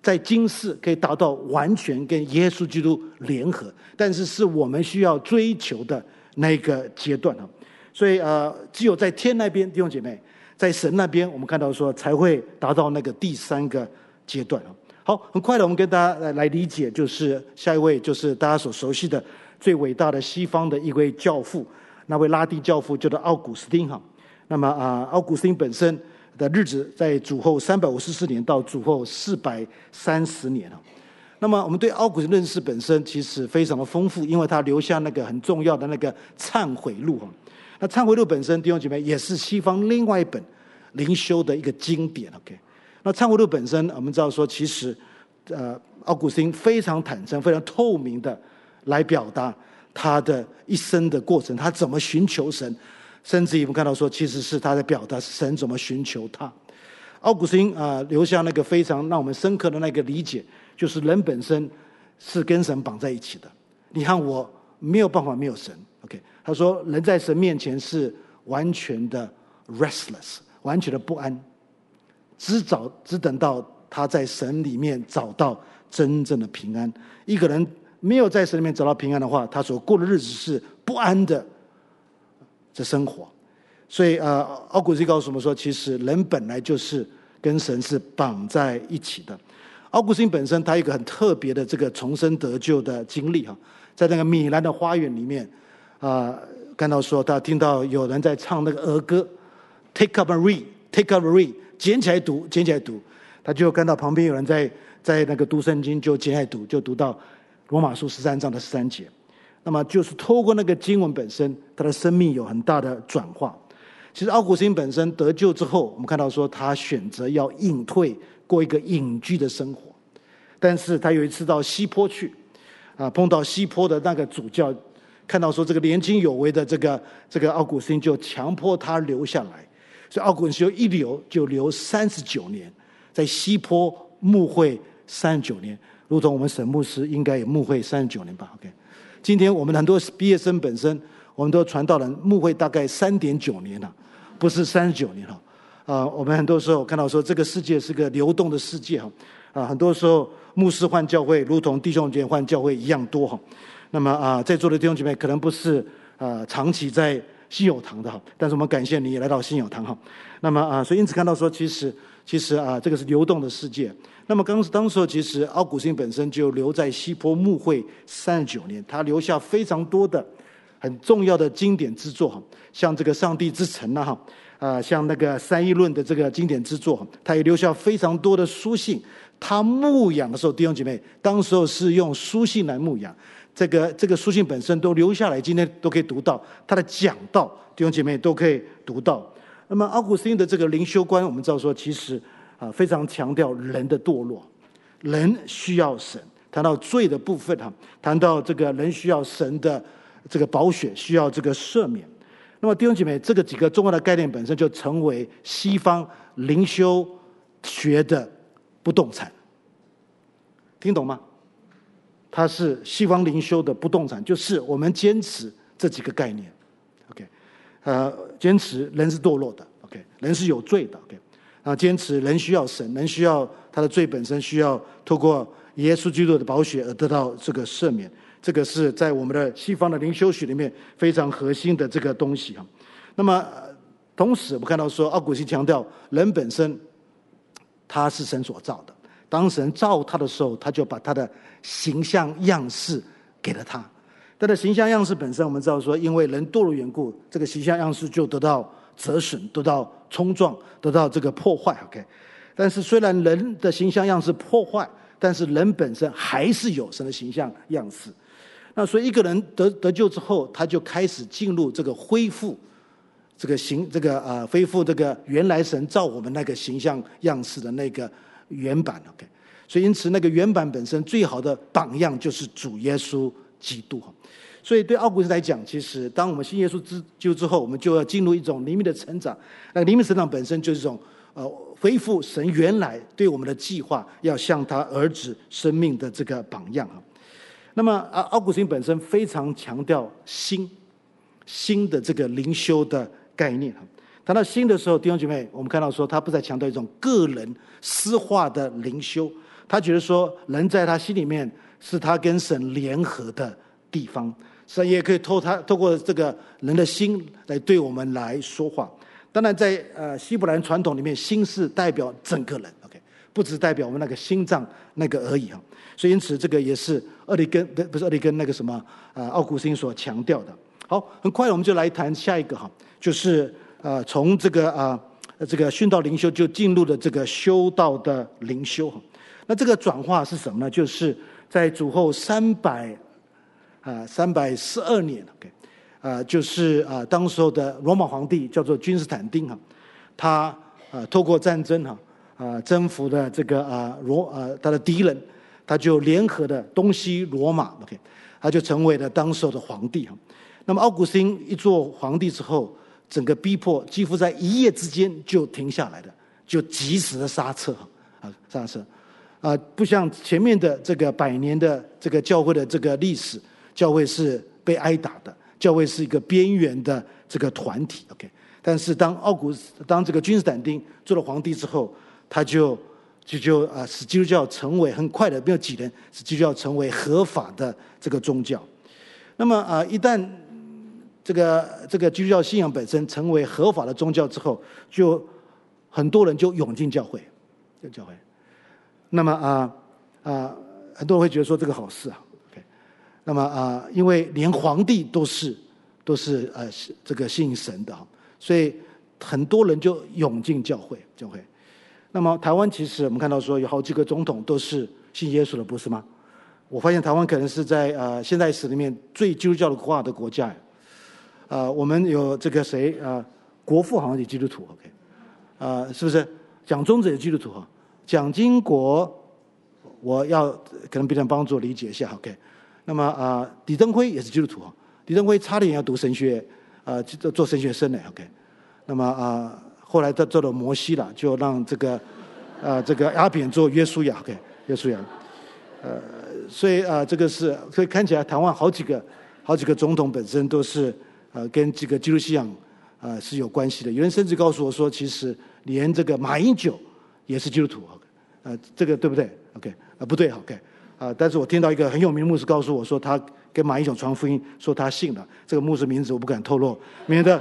在今世可以达到完全跟耶稣基督联合，但是是我们需要追求的那个阶段啊。所以呃，只有在天那边，弟兄姐妹。在神那边，我们看到说才会达到那个第三个阶段啊。好，很快的，我们跟大家来来理解，就是下一位就是大家所熟悉的最伟大的西方的一位教父，那位拉丁教父叫做奥古斯丁哈。那么啊，奥古斯丁本身的日子在主后三百五十四年到主后四百三十年啊。那么我们对奥古斯丁认识本身其实非常的丰富，因为他留下那个很重要的那个忏悔录哈。那《忏悔录》本身，弟兄姐妹也是西方另外一本灵修的一个经典。OK，那《忏悔录》本身，我们知道说，其实，呃，奥古斯丁非常坦诚、非常透明的来表达他的一生的过程，他怎么寻求神，甚至于我们看到说，其实是他在表达神怎么寻求他。奥古斯丁啊，留下那个非常让我们深刻的那个理解，就是人本身是跟神绑在一起的。你看，我没有办法没有神。他说：“人在神面前是完全的 restless，完全的不安，只找只等到他在神里面找到真正的平安。一个人没有在神里面找到平安的话，他所过的日子是不安的这生活。所以呃，奥古斯丁告诉我们说，其实人本来就是跟神是绑在一起的。奥古斯丁本身他有一个很特别的这个重生得救的经历哈，在那个米兰的花园里面啊，看到说他听到有人在唱那个儿歌，Take up a read，Take up a read，捡起来读，捡起来读，他就看到旁边有人在在那个读圣经，就捡起来读，就读到罗马书十三章的十三节。那么就是透过那个经文本身，他的生命有很大的转化。其实奥古斯丁本身得救之后，我们看到说他选择要隐退。过一个隐居的生活，但是他有一次到西坡去，啊，碰到西坡的那个主教，看到说这个年轻有为的这个这个奥古斯丁，就强迫他留下来，所以奥古斯丁一留就留三十九年，在西坡牧会三十九年，如同我们沈牧师应该也牧会三十九年吧？OK，今天我们很多毕业生本身，我们都传道人牧会大概三点九年了，不是三十九年了。啊，我们很多时候看到说，这个世界是个流动的世界哈。啊，很多时候牧师换教会，如同弟兄姐妹换教会一样多哈。那么啊，在座的弟兄姐妹可能不是啊长期在信友堂的哈，但是我们感谢你来到信友堂哈。那么啊，所以因此看到说，其实其实啊，这个是流动的世界。那么当当时候，其实奥古斯丁本身就留在西坡牧会三十九年，他留下非常多的很重要的经典之作哈，像这个上帝之城呐哈。啊，像那个三一论的这个经典之作，他也留下非常多的书信。他牧养的时候，弟兄姐妹，当时候是用书信来牧养。这个这个书信本身都留下来，今天都可以读到。他的讲道，弟兄姐妹都可以读到。那么，奥古斯丁的这个灵修观，我们知道说，其实啊，非常强调人的堕落，人需要神。谈到罪的部分哈，谈到这个人需要神的这个保血，需要这个赦免。那么弟兄姐妹，这个几个重要的概念本身就成为西方灵修学的不动产，听懂吗？它是西方灵修的不动产，就是我们坚持这几个概念。OK，呃，坚持人是堕落的，OK，人是有罪的，OK，啊，坚持人需要神，人需要他的罪本身需要透过耶稣基督的宝血而得到这个赦免。这个是在我们的西方的灵修学里面非常核心的这个东西啊。那么，同时我们看到说，奥古斯强调人本身他是神所造的。当神造他的时候，他就把他的形象样式给了他。他的形象样式本身，我们知道说，因为人堕落缘故，这个形象样式就得到折损、得到冲撞、得到这个破坏。OK，但是虽然人的形象样式破坏，但是人本身还是有神的形象样式。那所以一个人得得救之后，他就开始进入这个恢复，这个形这个啊恢复这个原来神造我们那个形象样式的那个原版。OK，所以因此那个原版本身最好的榜样就是主耶稣基督哈。所以对奥古斯来讲，其实当我们信耶稣之救之后，我们就要进入一种灵命的成长。那灵命成长本身就是一种呃恢复神原来对我们的计划，要像他儿子生命的这个榜样哈。那么啊，奥古斯丁本身非常强调心，心的这个灵修的概念哈。谈到心的时候，弟兄姐妹，我们看到说，他不再强调一种个人私化的灵修，他觉得说，人在他心里面是他跟神联合的地方，神也可以透他透过这个人的心来对我们来说话。当然，在呃希伯来传统里面，心是代表整个人，OK，不只代表我们那个心脏那个而已哈。所以，因此这个也是厄里根，不是厄里根那个什么啊，奥古斯丁所强调的。好，很快我们就来谈下一个哈，就是啊，从这个啊这个殉道灵修就进入了这个修道的灵修。那这个转化是什么呢？就是在主后三百啊三百四二年，OK，啊，就是啊当时候的罗马皇帝叫做君士坦丁哈，他啊透过战争哈啊征服了这个啊罗啊他的敌人。他就联合的东西罗马，OK，他就成为了当时候的皇帝哈。那么奥古斯丁一做皇帝之后，整个逼迫几乎在一夜之间就停下来的，就及时的刹车啊，刹车啊，不像前面的这个百年的这个教会的这个历史，教会是被挨打的，教会是一个边缘的这个团体，OK。但是当奥古斯当这个君士坦丁做了皇帝之后，他就。就就啊，使基督教成为很快的，没有几年，使基督教成为合法的这个宗教。那么啊，一旦这个这个基督教信仰本身成为合法的宗教之后，就很多人就涌进教会，进教会。那么啊啊，很多人会觉得说这个好事啊。OK，那么啊，因为连皇帝都是都是呃这个信神的，所以很多人就涌进教会教会。那么台湾其实我们看到说有好几个总统都是信耶稣的，不是吗？我发现台湾可能是在呃现代史里面最基督教化的国家。啊，我们有这个谁啊？国父好像也基督徒，OK，啊，是不是？蒋中正也基督徒哈。蒋经国，我要可能别人帮助理解一下，OK。那么啊，李登辉也是基督徒哈。李登辉差点要读神学，啊，做做神学生呢，OK。那么啊，后来他做了摩西了，就让这个啊这个阿扁做约书亚，OK，约书亚。呃，所以啊，这个是所以看起来台湾好几个好几个总统本身都是。呃，跟这个基督信仰啊是有关系的。有人甚至告诉我说，其实连这个马英九也是基督徒。呃，这个对不对？OK，啊不对，OK，啊，但是我听到一个很有名的牧师告诉我说，他跟马英九传福音，说他信了。这个牧师名字我不敢透露，免得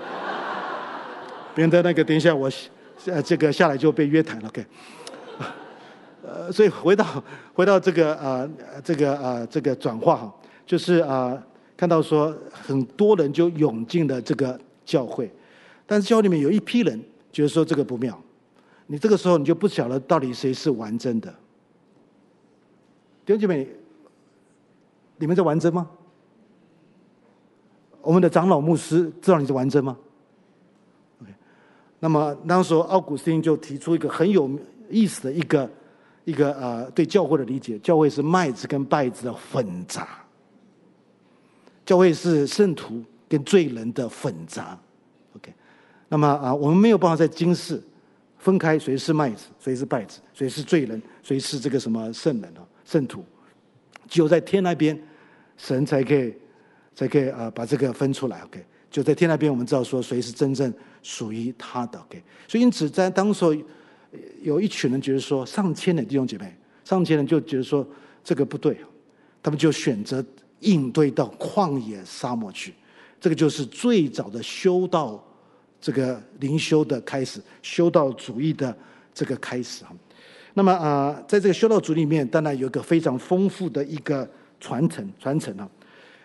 免得那个等一下我呃这个下来就被约谈了。OK，呃，所以回到回到这个啊这个啊这个转化哈，就是啊。看到说很多人就涌进了这个教会，但是教会里面有一批人觉得说这个不妙，你这个时候你就不晓得到底谁是玩真的。弟兄姐妹，你们在玩真吗？我们的长老牧师知道你是玩真吗？OK，那么当时奥古斯丁就提出一个很有意思的一个一个呃对教会的理解，教会是麦子跟稗子的混杂。教会是圣徒跟罪人的混杂，OK。那么啊，我们没有办法在今世分开谁是麦子，谁是稗子，谁是罪人，谁是这个什么圣人啊，圣徒。只有在天那边，神才可以才可以啊把这个分出来，OK。就在天那边，我们知道说谁是真正属于他的，OK。所以因此在当时，有一群人觉得说，上千的弟兄姐妹，上千人就觉得说这个不对，他们就选择。应对到旷野沙漠去，这个就是最早的修道，这个灵修的开始，修道主义的这个开始啊。那么啊，在这个修道主义里面，当然有一个非常丰富的一个传承传承啊。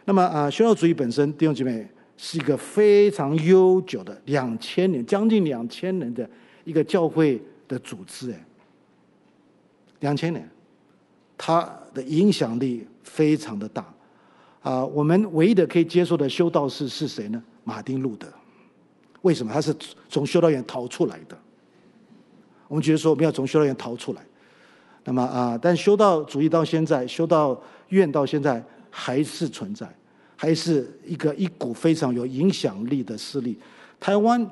那么啊，修道主义本身，弟兄姐妹是一个非常悠久的两千年，将近两千年的一个教会的组织哎，两千年，它的影响力非常的大。啊，我们唯一的可以接受的修道士是谁呢？马丁路德。为什么？他是从修道院逃出来的。我们觉得说我们要从修道院逃出来。那么啊，但修道主义到现在，修道院到现在还是存在，还是一个一股非常有影响力的势力。台湾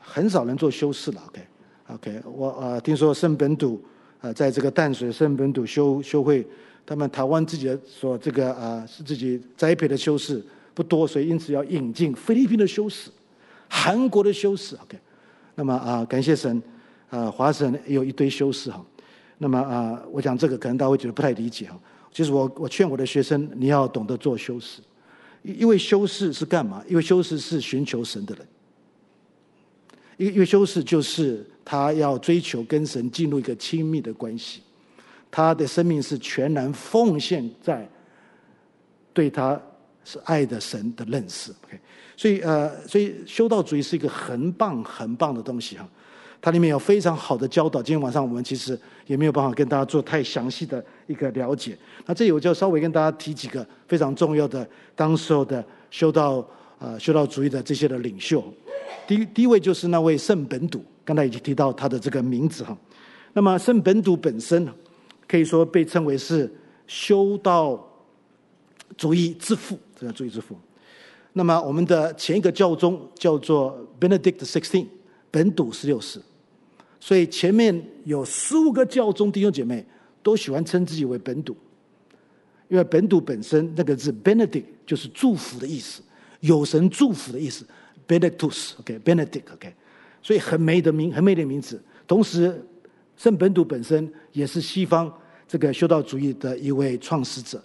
很少人做修士了。OK，OK，我啊听说圣本笃啊，在这个淡水圣本笃修修会。他们台湾自己的所这个啊是自己栽培的修士不多，所以因此要引进菲律宾的修士、韩国的修士。OK，那么啊感谢神啊华神有一堆修士哈。那么啊我讲这个可能大家会觉得不太理解哈。其实我我劝我的学生你要懂得做修士，因为修士是干嘛？因为修士是寻求神的人，因为因为修士就是他要追求跟神进入一个亲密的关系。他的生命是全然奉献在对他是爱的神的认识，OK，所以呃，所以修道主义是一个很棒很棒的东西哈，它里面有非常好的教导。今天晚上我们其实也没有办法跟大家做太详细的一个了解。那这里我就稍微跟大家提几个非常重要的当时候的修道啊、呃、修道主义的这些的领袖。第一第一位就是那位圣本笃，刚才已经提到他的这个名字哈。那么圣本笃本身。可以说被称为是修道主义之父，这个主义之父。那么我们的前一个教宗叫做 Benedict XVI，本笃十六世。所以前面有十五个教宗弟兄姐妹都喜欢称自己为本笃，因为本笃本身那个字 Benedict 就是祝福的意思，有神祝福的意思，Benedictus，OK，Benedict，OK，所以很美的名，很美的名字。同时。圣本笃本身也是西方这个修道主义的一位创始者，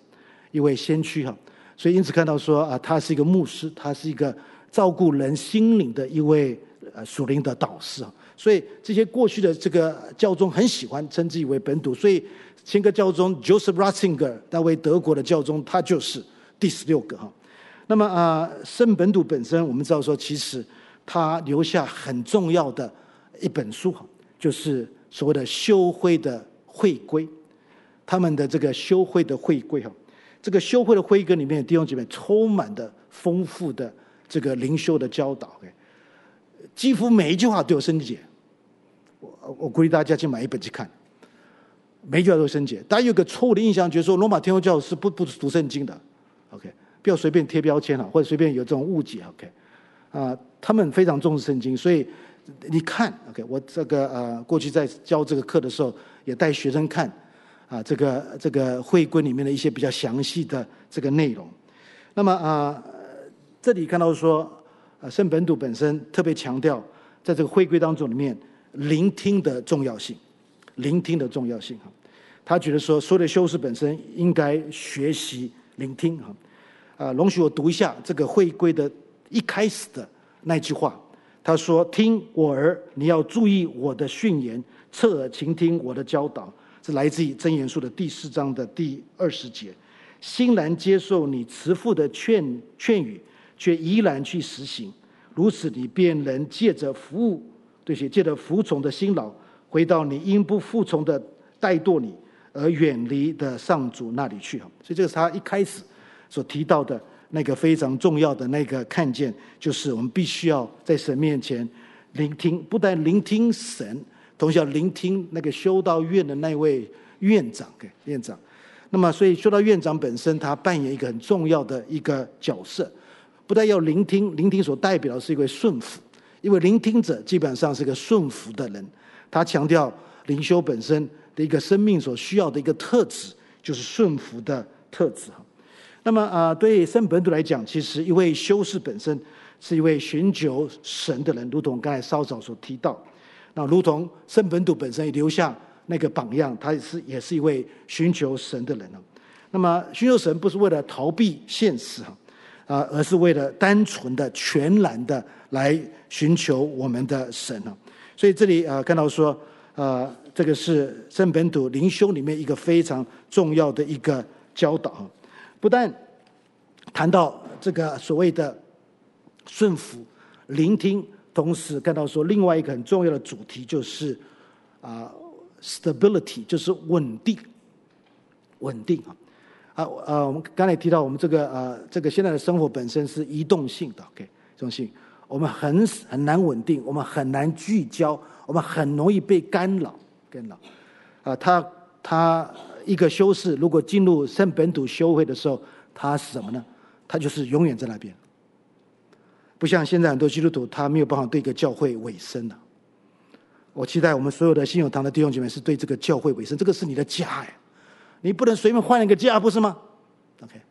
一位先驱哈。所以因此看到说啊，他是一个牧师，他是一个照顾人心灵的一位呃属灵的导师啊。所以这些过去的这个教宗很喜欢称之以为本笃，所以前个教宗 Joseph Ratzinger 那位德国的教宗，他就是第十六个哈。那么啊，圣本笃本身，我们知道说，其实他留下很重要的一本书哈，就是所谓的修会的会规，他们的这个修会的会规哈，这个修会的会规里面弟兄姐妹充满的丰富的这个灵修的教导，几乎每一句话都有圣经解。我我鼓励大家去买一本去看，每一句话都有圣经解。大家有个错误的印象，觉得说罗马天主教是不不读圣经的，OK。不要随便贴标签了，或者随便有这种误解，OK？啊，他们非常重视圣经，所以你看，OK？我这个呃，过去在教这个课的时候，也带学生看啊，这个这个会规里面的一些比较详细的这个内容。那么啊，这里看到说，啊，圣本笃本身特别强调，在这个会规当中里面，聆听的重要性，聆听的重要性哈。他觉得说，所有的修士本身应该学习聆听哈。啊，容许我读一下这个会规的一开始的那句话。他说：“听我儿，你要注意我的训言，侧耳倾听我的教导。”是来自于箴言书的第四章的第二十节。欣然接受你慈父的劝劝语，却依然去实行，如此你便能借着服务，这些借着服从的辛劳，回到你因不服从的怠惰你而远离的上主那里去。哈，所以这个是他一开始。所提到的那个非常重要的那个看见，就是我们必须要在神面前聆听，不但聆听神，同时要聆听那个修道院的那位院长，给院长。那么，所以修道院长本身他扮演一个很重要的一个角色，不但要聆听，聆听所代表的是一位顺服，因为聆听者基本上是个顺服的人。他强调灵修本身的一个生命所需要的一个特质，就是顺服的特质。那么啊，对圣本笃来讲，其实一位修士本身是一位寻求神的人，如同刚才稍早所提到。那如同圣本笃本身也留下那个榜样，他也是也是一位寻求神的人。那么寻求神不是为了逃避现实啊，而是为了单纯的、全然的来寻求我们的神。所以这里啊，看到说啊，这个是圣本笃灵修里面一个非常重要的一个教导。不但谈到这个所谓的顺服、聆听，同时看到说另外一个很重要的主题就是啊，stability，就是稳定、稳定啊啊啊！我们刚才提到我们这个啊，这个现在的生活本身是移动性的，OK，移动性，我们很很难稳定，我们很难聚焦，我们很容易被干扰、干扰啊，他他。一个修士如果进入圣本笃修会的时候，他是什么呢？他就是永远在那边，不像现在很多基督徒，他没有办法对一个教会委身了。我期待我们所有的信友堂的弟兄姐妹是对这个教会委身，这个是你的家哎，你不能随便换一个家，不是吗？OK，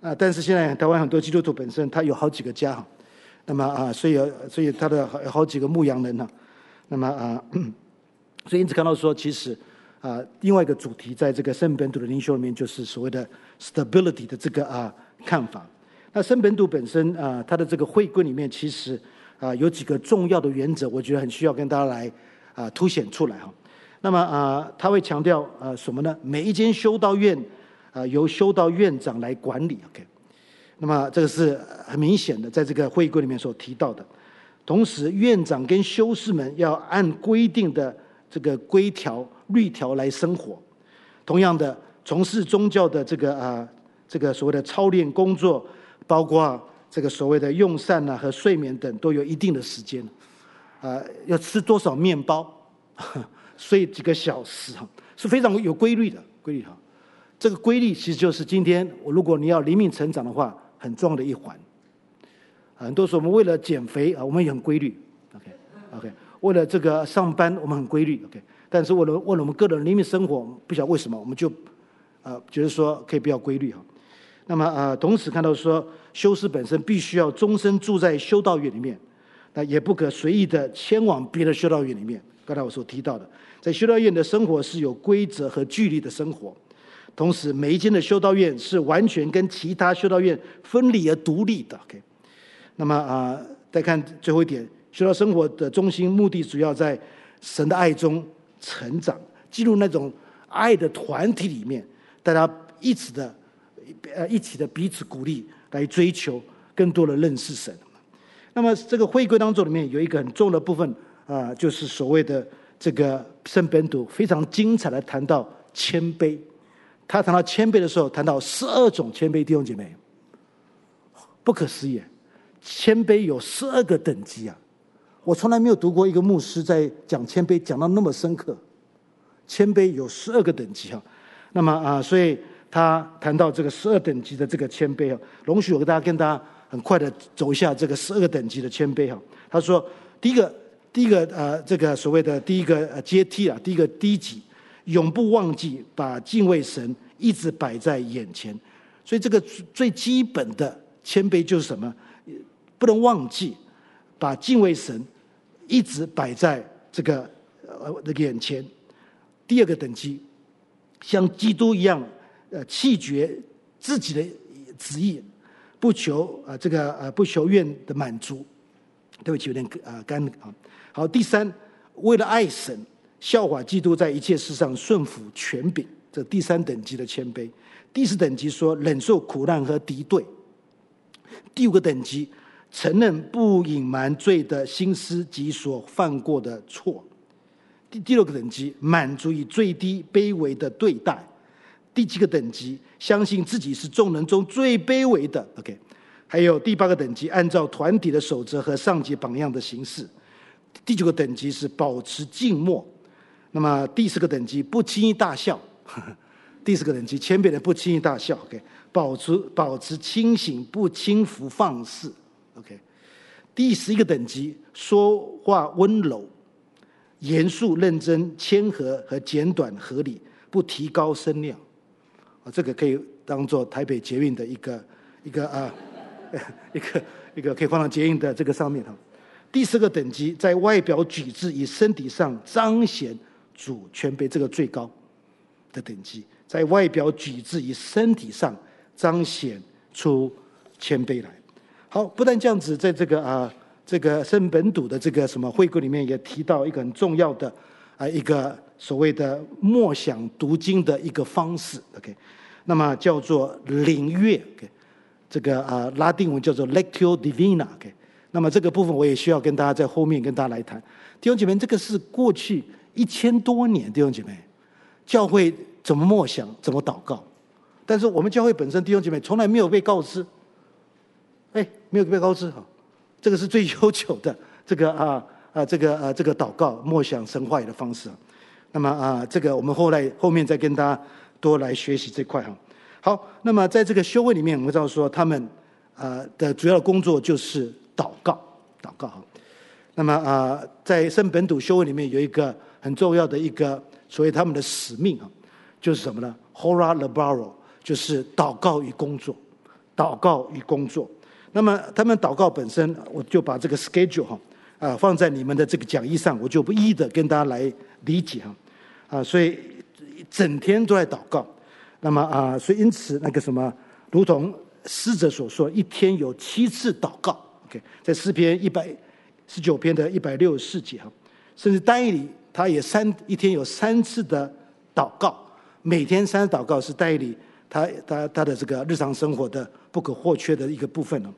啊，但是现在台湾很多基督徒本身他有好几个家哈，那么啊，所以所以他的好好几个牧羊人呢，那么啊，所以因此看到说其实。啊，另外一个主题，在这个圣本笃的灵修里面，就是所谓的 stability 的这个啊看法。那圣本笃本身啊，他的这个会规里面，其实啊有几个重要的原则，我觉得很需要跟大家来啊凸显出来哈。那么啊，他会强调啊什么呢？每一间修道院啊由修道院长来管理。OK，那么这个是很明显的，在这个会规里面所提到的。同时，院长跟修士们要按规定的这个规条。律条来生活，同样的从事宗教的这个啊，这个所谓的操练工作，包括这个所谓的用膳呐和睡眠等，都有一定的时间，啊，要吃多少面包，睡几个小时，是非常有规律的规律哈。这个规律其实就是今天，如果你要灵命成长的话，很重要的一环。很多时候我们为了减肥啊，我们也很规律，OK OK，为了这个上班我们很规律，OK。但是为了为了我们个人灵命生活，不晓得为什么，我们就，呃，觉得说可以比较规律哈。那么呃，同时看到说，修士本身必须要终身住在修道院里面，那也不可随意的迁往别的修道院里面。刚才我所提到的，在修道院的生活是有规则和纪律的生活，同时每一间的修道院是完全跟其他修道院分离而独立的。OK，那么啊，再看最后一点，修道生活的中心目的主要在神的爱中成长，进入那种爱的团体里面，大家一起的呃一起的彼此鼓励，来追求更多的认识神。那么这个会规当中里面有一个很重要的部分啊，就是所谓的这个圣本笃非常精彩的谈到谦卑。他谈到谦卑的时候，谈到十二种谦卑，弟兄姐妹，不可思议，谦卑有十二个等级啊！我从来没有读过一个牧师在讲谦卑讲到那么深刻。谦卑有十二个等级哈，那么啊，所以他谈到这个十二等级的这个谦卑啊，容许我跟大家跟大家很快的走一下这个十二个等级的谦卑哈。他说，第一个，第一个呃，这个所谓的第一个阶梯啊，第一个低级。永不忘记把敬畏神一直摆在眼前，所以这个最基本的谦卑就是什么？不能忘记把敬畏神一直摆在这个呃的眼前。第二个等级，像基督一样，呃，弃绝自己的旨意，不求啊这个呃不求愿的满足。对不起，有点啊干啊。好，第三，为了爱神。效法基督在一切事上顺服权柄，这第三等级的谦卑。第四等级说忍受苦难和敌对。第五个等级承认不隐瞒罪的心思及所犯过的错。第第六个等级满足于最低卑微的对待。第七个等级相信自己是众人中最卑微的。OK，还有第八个等级按照团体的守则和上级榜样的形式。第九个等级是保持静默。那么第四个等级不轻易大笑，呵呵，第四个等级谦卑的不轻易大笑，OK，保持保持清醒，不轻浮放肆，OK。第十一个等级说话温柔、严肃、认真、谦和和简短合理，不提高声量，啊，这个可以当做台北捷运的一个一个啊，一个 一个可以放到捷运的这个上面哈。第十个等级在外表举止与身体上彰显。主谦卑这个最高的等级，在外表举止与身体上彰显出谦卑来。好，不但这样子，在这个啊，这个圣本笃的这个什么会歌里面也提到一个很重要的啊，一个所谓的默想读经的一个方式。OK，那么叫做灵阅。OK，这个啊拉丁文叫做 Lectio Divina。OK，那么这个部分我也需要跟大家在后面跟大家来谈。弟兄姐妹，这个是过去。一千多年，弟兄姐妹，教会怎么默想，怎么祷告？但是我们教会本身，弟兄姐妹从来没有被告知，没有被告知哈，这个是最悠久的这个啊啊这个啊这个祷告默想神话语的方式。那么啊，这个我们后来后面再跟大家多来学习这块哈。好，那么在这个修会里面，我们知道说他们啊的主要工作就是祷告，祷告哈。那么啊，在圣本笃修会里面有一个。很重要的一个，所谓他们的使命啊，就是什么呢？Hora laboro，就是祷告与工作，祷告与工作。那么他们祷告本身，我就把这个 schedule 哈啊放在你们的这个讲义上，我就不一一的跟大家来理解哈啊，所以整天都在祷告。那么啊，所以因此那个什么，如同诗者所说，一天有七次祷告。OK，在诗篇一百十九篇的一百六十四节哈，甚至单一里。他也三一天有三次的祷告，每天三次祷告是带领他他他的这个日常生活的不可或缺的一个部分了。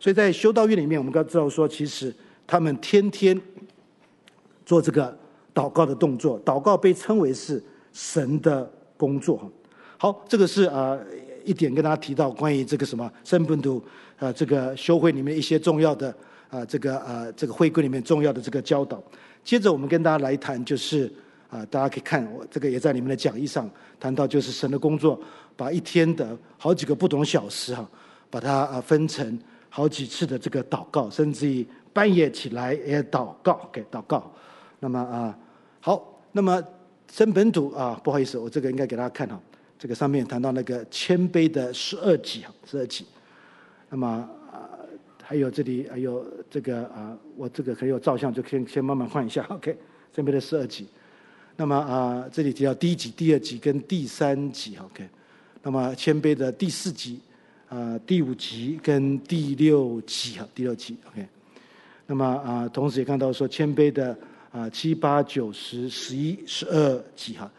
所以在修道院里面，我们刚知道说，其实他们天天做这个祷告的动作，祷告被称为是神的工作。好，这个是啊一点跟大家提到关于这个什么圣本笃啊这个修会里面一些重要的啊这个啊这个会规里面重要的这个教导。接着我们跟大家来谈，就是啊，大家可以看我这个也在你们的讲义上谈到，就是神的工作，把一天的好几个不同小时哈，把它啊分成好几次的这个祷告，甚至于半夜起来也祷告，给祷告。那么啊，好，那么圣本笃啊，不好意思，我这个应该给大家看哈，这个上面谈到那个谦卑的十二级哈，十二级。那么啊。还有这里还有这个啊，我这个还有照相，就先先慢慢换一下，OK。这边的十二级，那么啊，这里提到第一级、第二级跟第三级，OK。那么谦卑的第四集，啊，第五集跟第六集哈，第六集 OK。那么啊，同时也看到说谦卑的啊七八九十十一十二集哈，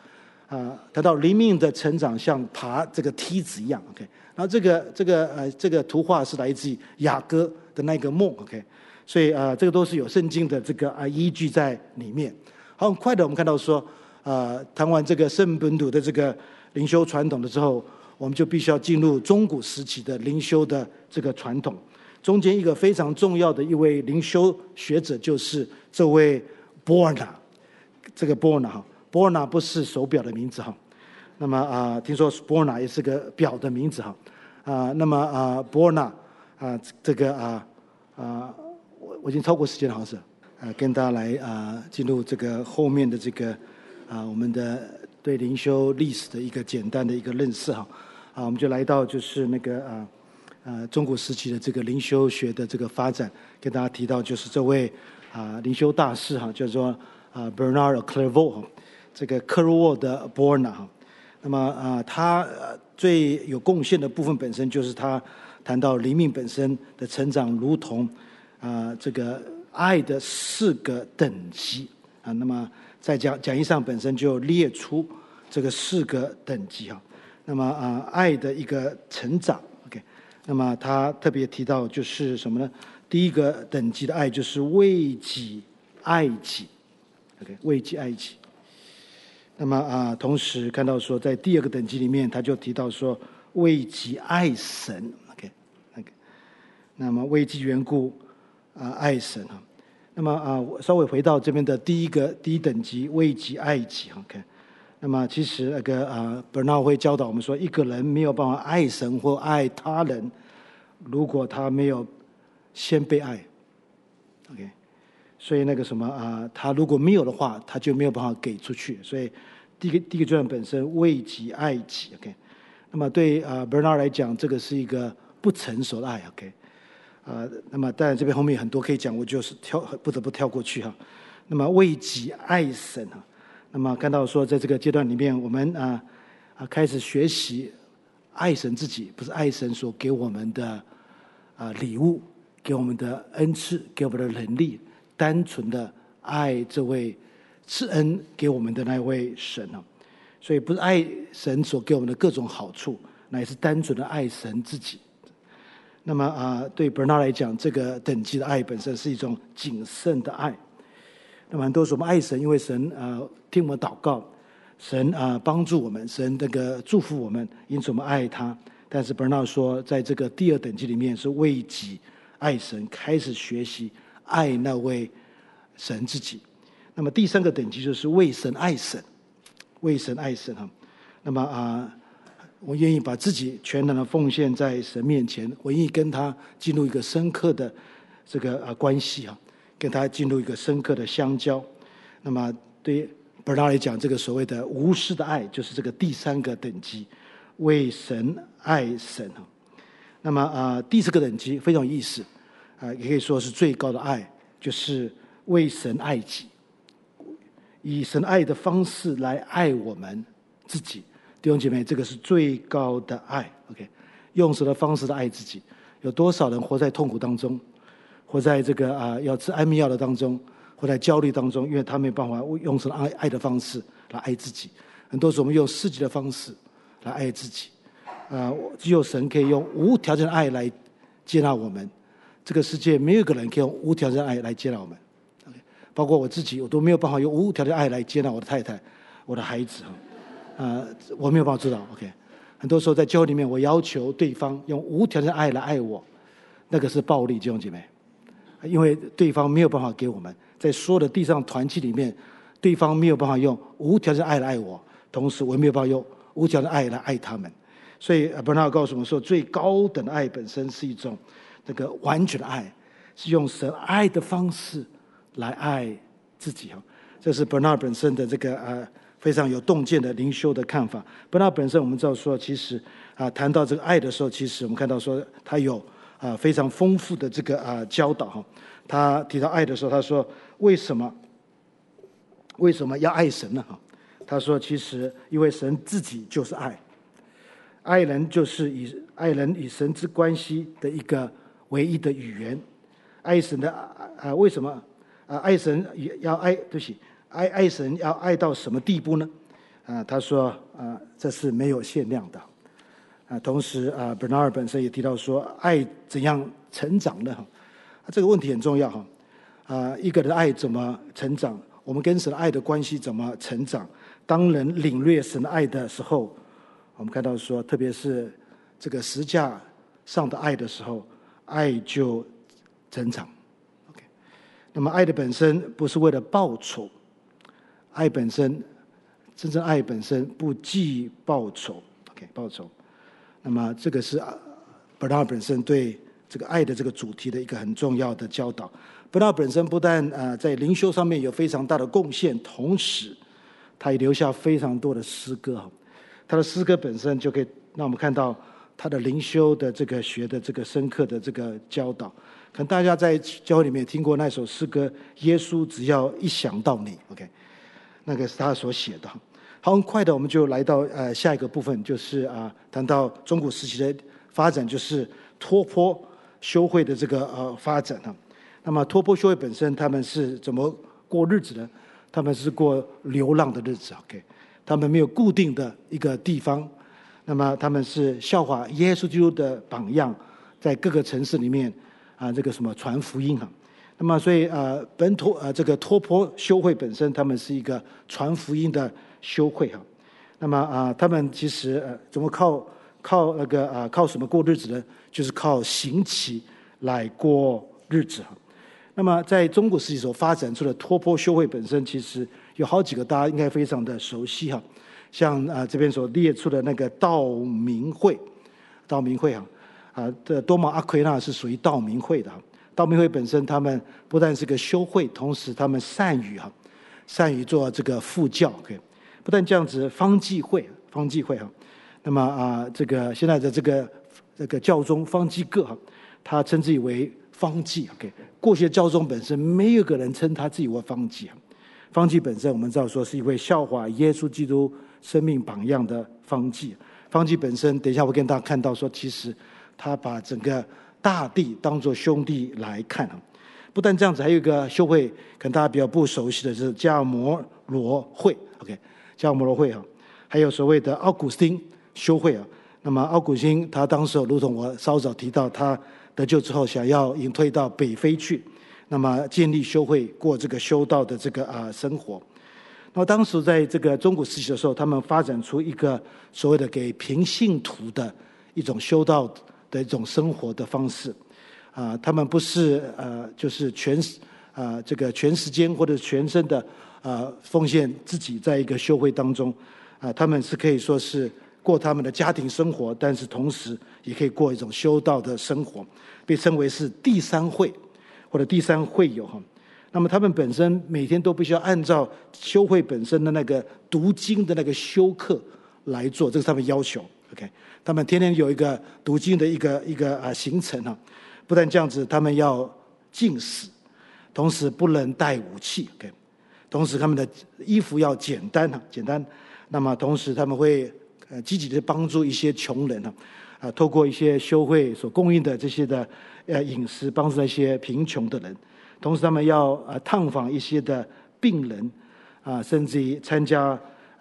啊，谈到灵命的成长像爬这个梯子一样 OK。然后这个这个呃这个图画是来自于雅歌的那个梦 OK。所以啊，这个都是有圣经的这个啊依据在里面。好，很快的我们看到说，啊，谈完这个圣本土的这个灵修传统的之后，我们就必须要进入中古时期的灵修的这个传统。中间一个非常重要的一位灵修学者就是这位波尔纳。这个波尔纳哈，波尔纳不是手表的名字哈。那么啊，听说波尔纳也是个表的名字哈。啊，那么啊，波尔纳啊，这个啊啊，我我已经超过时间了，好像是。啊，跟大家来啊，进入这个后面的这个啊，我们的对灵修历史的一个简单的一个认识哈。啊，我们就来到就是那个啊啊中国时期的这个灵修学的这个发展，跟大家提到就是这位啊灵修大师哈，叫做啊 Bernard Clairvaux 哈，这个克洛沃的波尔纳哈。那么啊，他最有贡献的部分本身就是他谈到灵命本身的成长，如同啊这个。爱的四个等级啊，那么在讲讲义上本身就列出这个四个等级哈。那么啊，爱的一个成长，OK。那么他特别提到就是什么呢？第一个等级的爱就是为己爱己，OK，为己爱己。那么啊，同时看到说在第二个等级里面，他就提到说为己爱神，OK，OK。那么为己缘故。啊，爱神啊，那么啊，我稍微回到这边的第一个第一等级，为己爱己，OK。那么其实那个啊，伯纳会教导我们说，一个人没有办法爱神或爱他人，如果他没有先被爱，OK。所以那个什么啊，他如果没有的话，他就没有办法给出去。所以第一个第一个阶段本身为己爱己，OK。那么对啊，伯纳来讲，这个是一个不成熟的爱，OK。啊，那么当然这边后面很多可以讲，我就是跳不得不跳过去哈。那么为己爱神啊，那么看到说在这个阶段里面，我们啊啊开始学习爱神自己，不是爱神所给我们的啊礼物，给我们的恩赐，给我们的能力，单纯的爱这位赐恩给我们的那位神啊。所以不是爱神所给我们的各种好处，乃是单纯的爱神自己。那么啊，对伯纳来讲，这个等级的爱本身是一种谨慎的爱。那么很多时候我们爱神，因为神啊听我们祷告，神啊帮助我们，神这个祝福我们，因此我们爱他。但是伯纳说，在这个第二等级里面是为己爱神，开始学习爱那位神自己。那么第三个等级就是为神爱神，为神爱神哈。那么啊。我愿意把自己全然的奉献在神面前，我愿意跟他进入一个深刻的这个啊关系啊，跟他进入一个深刻的相交。那么对伯纳来讲，这个所谓的无私的爱，就是这个第三个等级，为神爱神啊。那么啊，第四个等级非常有意思啊，也可以说是最高的爱，就是为神爱己，以神爱的方式来爱我们自己。弟兄姐妹，这个是最高的爱，OK？用什么方式来爱自己？有多少人活在痛苦当中，活在这个啊要吃安眠药的当中，活在焦虑当中，因为他没有办法用什么爱爱的方式来爱自己。很多时候我们用世界的方式来爱自己，啊，只有神可以用无条件的爱来接纳我们。这个世界没有一个人可以用无条件的爱来接纳我们，OK？包括我自己，我都没有办法用无条件的爱来接纳我的太太、我的孩子呃，我没有办法知道，OK。很多时候在教会里面，我要求对方用无条件的爱来爱我，那个是暴力，弟兄姐妹。因为对方没有办法给我们，在所有的地上团契里面，对方没有办法用无条件爱来爱我，同时我也没有办法用无条件爱来爱他们。所以 Bernard 告诉我们说，最高等的爱本身是一种那个完全的爱，是用神爱的方式来爱自己哈。这是 Bernard 本身的这个呃。非常有洞见的灵修的看法。伯纳本身，我们知道说，其实啊，谈到这个爱的时候，其实我们看到说，他有啊非常丰富的这个啊教导哈。他提到爱的时候，他说：“为什么？为什么要爱神呢？”哈，他说：“其实因为神自己就是爱，爱人就是以爱人与神之关系的一个唯一的语言。爱神的啊，为什么啊？爱神要爱，对不起，爱爱神要爱到什么地步呢？啊，他说啊，这是没有限量的。啊，同时啊，Bernard 本身也提到说，爱怎样成长呢？哈，这个问题很重要哈。啊，一个人的爱怎么成长？我们跟神的爱的关系怎么成长？当人领略神的爱的时候，我们看到说，特别是这个十架上的爱的时候，爱就成长。OK，那么爱的本身不是为了报酬，爱本身真正爱本身不计报酬。OK，报酬。那么这个是 b e r n a 本身对这个爱的这个主题的一个很重要的教导。布拉本身不但啊在灵修上面有非常大的贡献，同时他也留下非常多的诗歌。他的诗歌本身就可以让我们看到他的灵修的这个学的这个深刻的这个教导。可能大家在教会里面也听过那首诗歌《耶稣只要一想到你》，OK，那个是他所写的。好，很快的我们就来到呃下一个部分，就是啊谈到中古时期的发展，就是托钵修会的这个呃发展啊。那么托钵修会本身他们是怎么过日子的？他们是过流浪的日子，OK。他们没有固定的一个地方，那么他们是效法耶稣基督的榜样，在各个城市里面啊，这个什么传福音啊。那么所以啊，本土啊这个托钵修会本身，他们是一个传福音的修会哈。那么啊，他们其实呃怎么靠靠那个啊靠什么过日子呢？就是靠行乞来过日子哈。那么在中国实际所发展出的托钵修会本身，其实。有好几个大家应该非常的熟悉哈，像啊这边所列出的那个道明会，道明会哈啊这多玛阿奎那是属于道明会的哈。道明会本身他们不但是个修会，同时他们善于哈善于做这个副教，OK，不但这样子，方济会方济会哈，那么啊这个现在的这个这个教宗方济各哈，他称自己为方济，OK，过去的教宗本身没有个人称他自己为方济。方济本身，我们知道说是一位效法耶稣基督生命榜样的方济。方济本身，等一下我跟大家看到说，其实他把整个大地当做兄弟来看啊。不但这样子，还有一个修会，可能大家比较不熟悉的是加尔摩罗会。OK，加尔摩罗会啊，还有所谓的奥古斯丁修会啊。那么奥古斯丁他当时如同我稍早提到，他得救之后想要隐退到北非去。那么建立修会，过这个修道的这个啊生活。那么当时在这个中古时期的时候，他们发展出一个所谓的给平信徒的一种修道的一种生活的方式。啊，他们不是呃，就是全啊这个全时间或者全身的啊奉献自己在一个修会当中。啊，他们是可以说是过他们的家庭生活，但是同时也可以过一种修道的生活，被称为是第三会。或者第三会友哈，那么他们本身每天都必须要按照修会本身的那个读经的那个修课来做，这是他们要求。OK，他们天天有一个读经的一个一个啊行程啊。不但这样子，他们要禁食，同时不能带武器。OK，同时他们的衣服要简单哈，简单。那么同时他们会呃积极的帮助一些穷人哈，啊，透过一些修会所供应的这些的。呃，饮食帮助那些贫穷的人，同时他们要呃探访一些的病人，啊，甚至于参加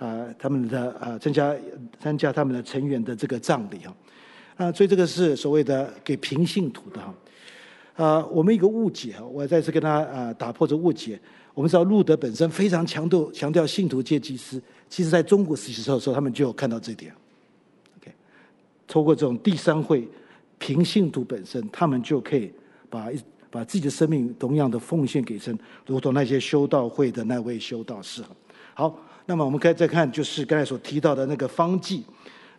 啊他们的啊参加参加他们的成员的这个葬礼哈，啊，所以这个是所谓的给平信徒的哈，啊，我们一个误解啊，我再次跟他啊打破这误解。我们知道路德本身非常强调强调信徒皆祭司，其实在中国时期的时候，他们就有看到这点。OK，透过这种第三会。平信徒本身，他们就可以把一把自己的生命同样的奉献给神，如同那些修道会的那位修道士。好，那么我们可以再看，就是刚才所提到的那个方济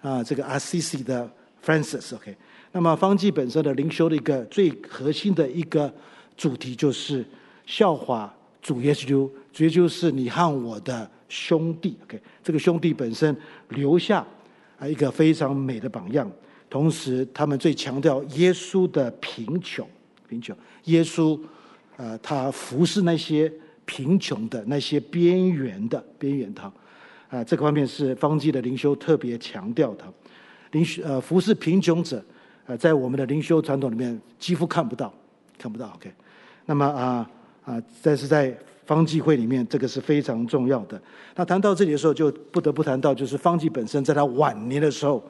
啊，这个 Assisi 的 Francis。OK，那么方济本身的灵修的一个最核心的一个主题，就是效法主耶稣，主耶稣是你和我的兄弟。OK，这个兄弟本身留下啊一个非常美的榜样。同时，他们最强调耶稣的贫穷，贫穷。耶稣，呃，他服侍那些贫穷的、那些边缘的、边缘的，啊，这个方面是方济的灵修特别强调的。灵修呃服侍贫穷者，呃，在我们的灵修传统里面几乎看不到，看不到。OK，那么啊啊，但是在方济会里面，这个是非常重要的。那谈到这里的时候，就不得不谈到，就是方济本身在他晚年的时候，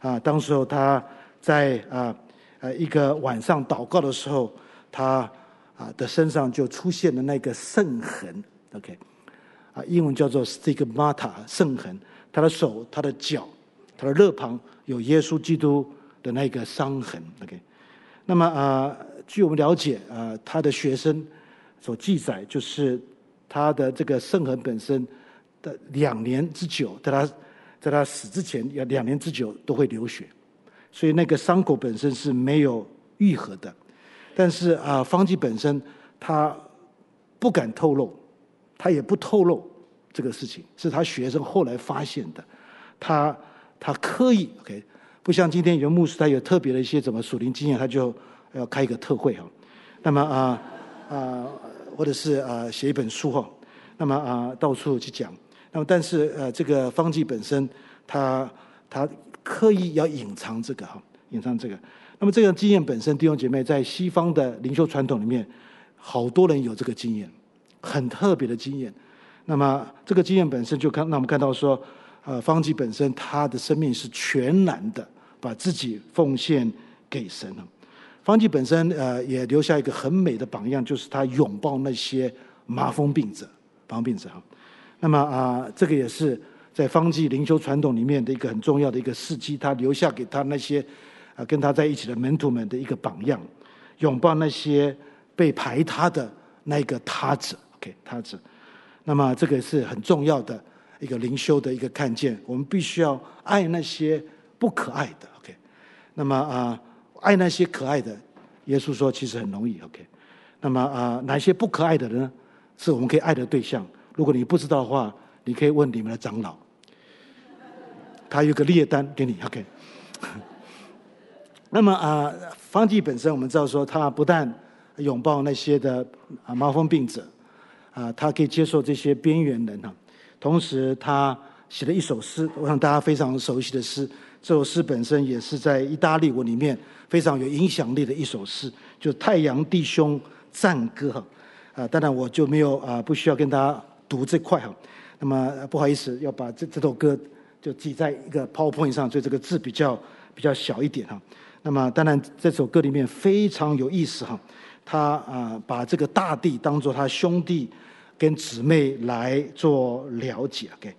啊，当时候他在啊呃一个晚上祷告的时候，他啊的身上就出现了那个圣痕。OK。啊，英文叫做 stigmata 圣痕，他的手、他的脚、他的肋旁有耶稣基督的那个伤痕。OK，那么啊，据我们了解啊，他的学生所记载，就是他的这个圣痕本身的两年之久，在他在他死之前要两年之久都会流血，所以那个伤口本身是没有愈合的。但是啊，方济本身他不敢透露。他也不透露这个事情，是他学生后来发现的。他他刻意 OK，不像今天有牧师，他有特别的一些什么属灵经验，他就要开一个特会哈。那么啊啊，或者是啊写一本书哈。那么啊到处去讲。那么但是呃这个方济本身，他他刻意要隐藏这个哈，隐藏这个。那么这个经验本身，弟兄姐妹在西方的灵修传统里面，好多人有这个经验。很特别的经验，那么这个经验本身就看，那我们看到说，呃，方济本身他的生命是全然的把自己奉献给神了。方济本身呃也留下一个很美的榜样，就是他拥抱那些麻风病者、麻风病者哈。那么啊、这个也是在方济灵修传统里面的一个很重要的一个事迹，他留下给他那些啊、跟他在一起的门徒们的一个榜样，拥抱那些被排他的那个他者，OK，他子，那么这个是很重要的一个灵修的一个看见。我们必须要爱那些不可爱的。OK，那么啊，爱那些可爱的，耶稣说其实很容易。OK，那么啊，哪些不可爱的人呢？是我们可以爱的对象。如果你不知道的话，你可以问你们的长老，他有个列单给你。OK，那么啊，方济本身我们知道说，他不但拥抱那些的啊麻风病者。啊，他可以接受这些边缘人哈，同时他写了一首诗，我想大家非常熟悉的诗。这首诗本身也是在意大利文里面非常有影响力的一首诗，就《太阳弟兄赞歌》哈。啊，当然我就没有啊，不需要跟大家读这块哈。那么不好意思，要把这这首歌就记在一个 PowerPoint 上，所以这个字比较比较小一点哈。那么当然这首歌里面非常有意思哈。他啊，把这个大地当做他兄弟跟姊妹来做了解，OK。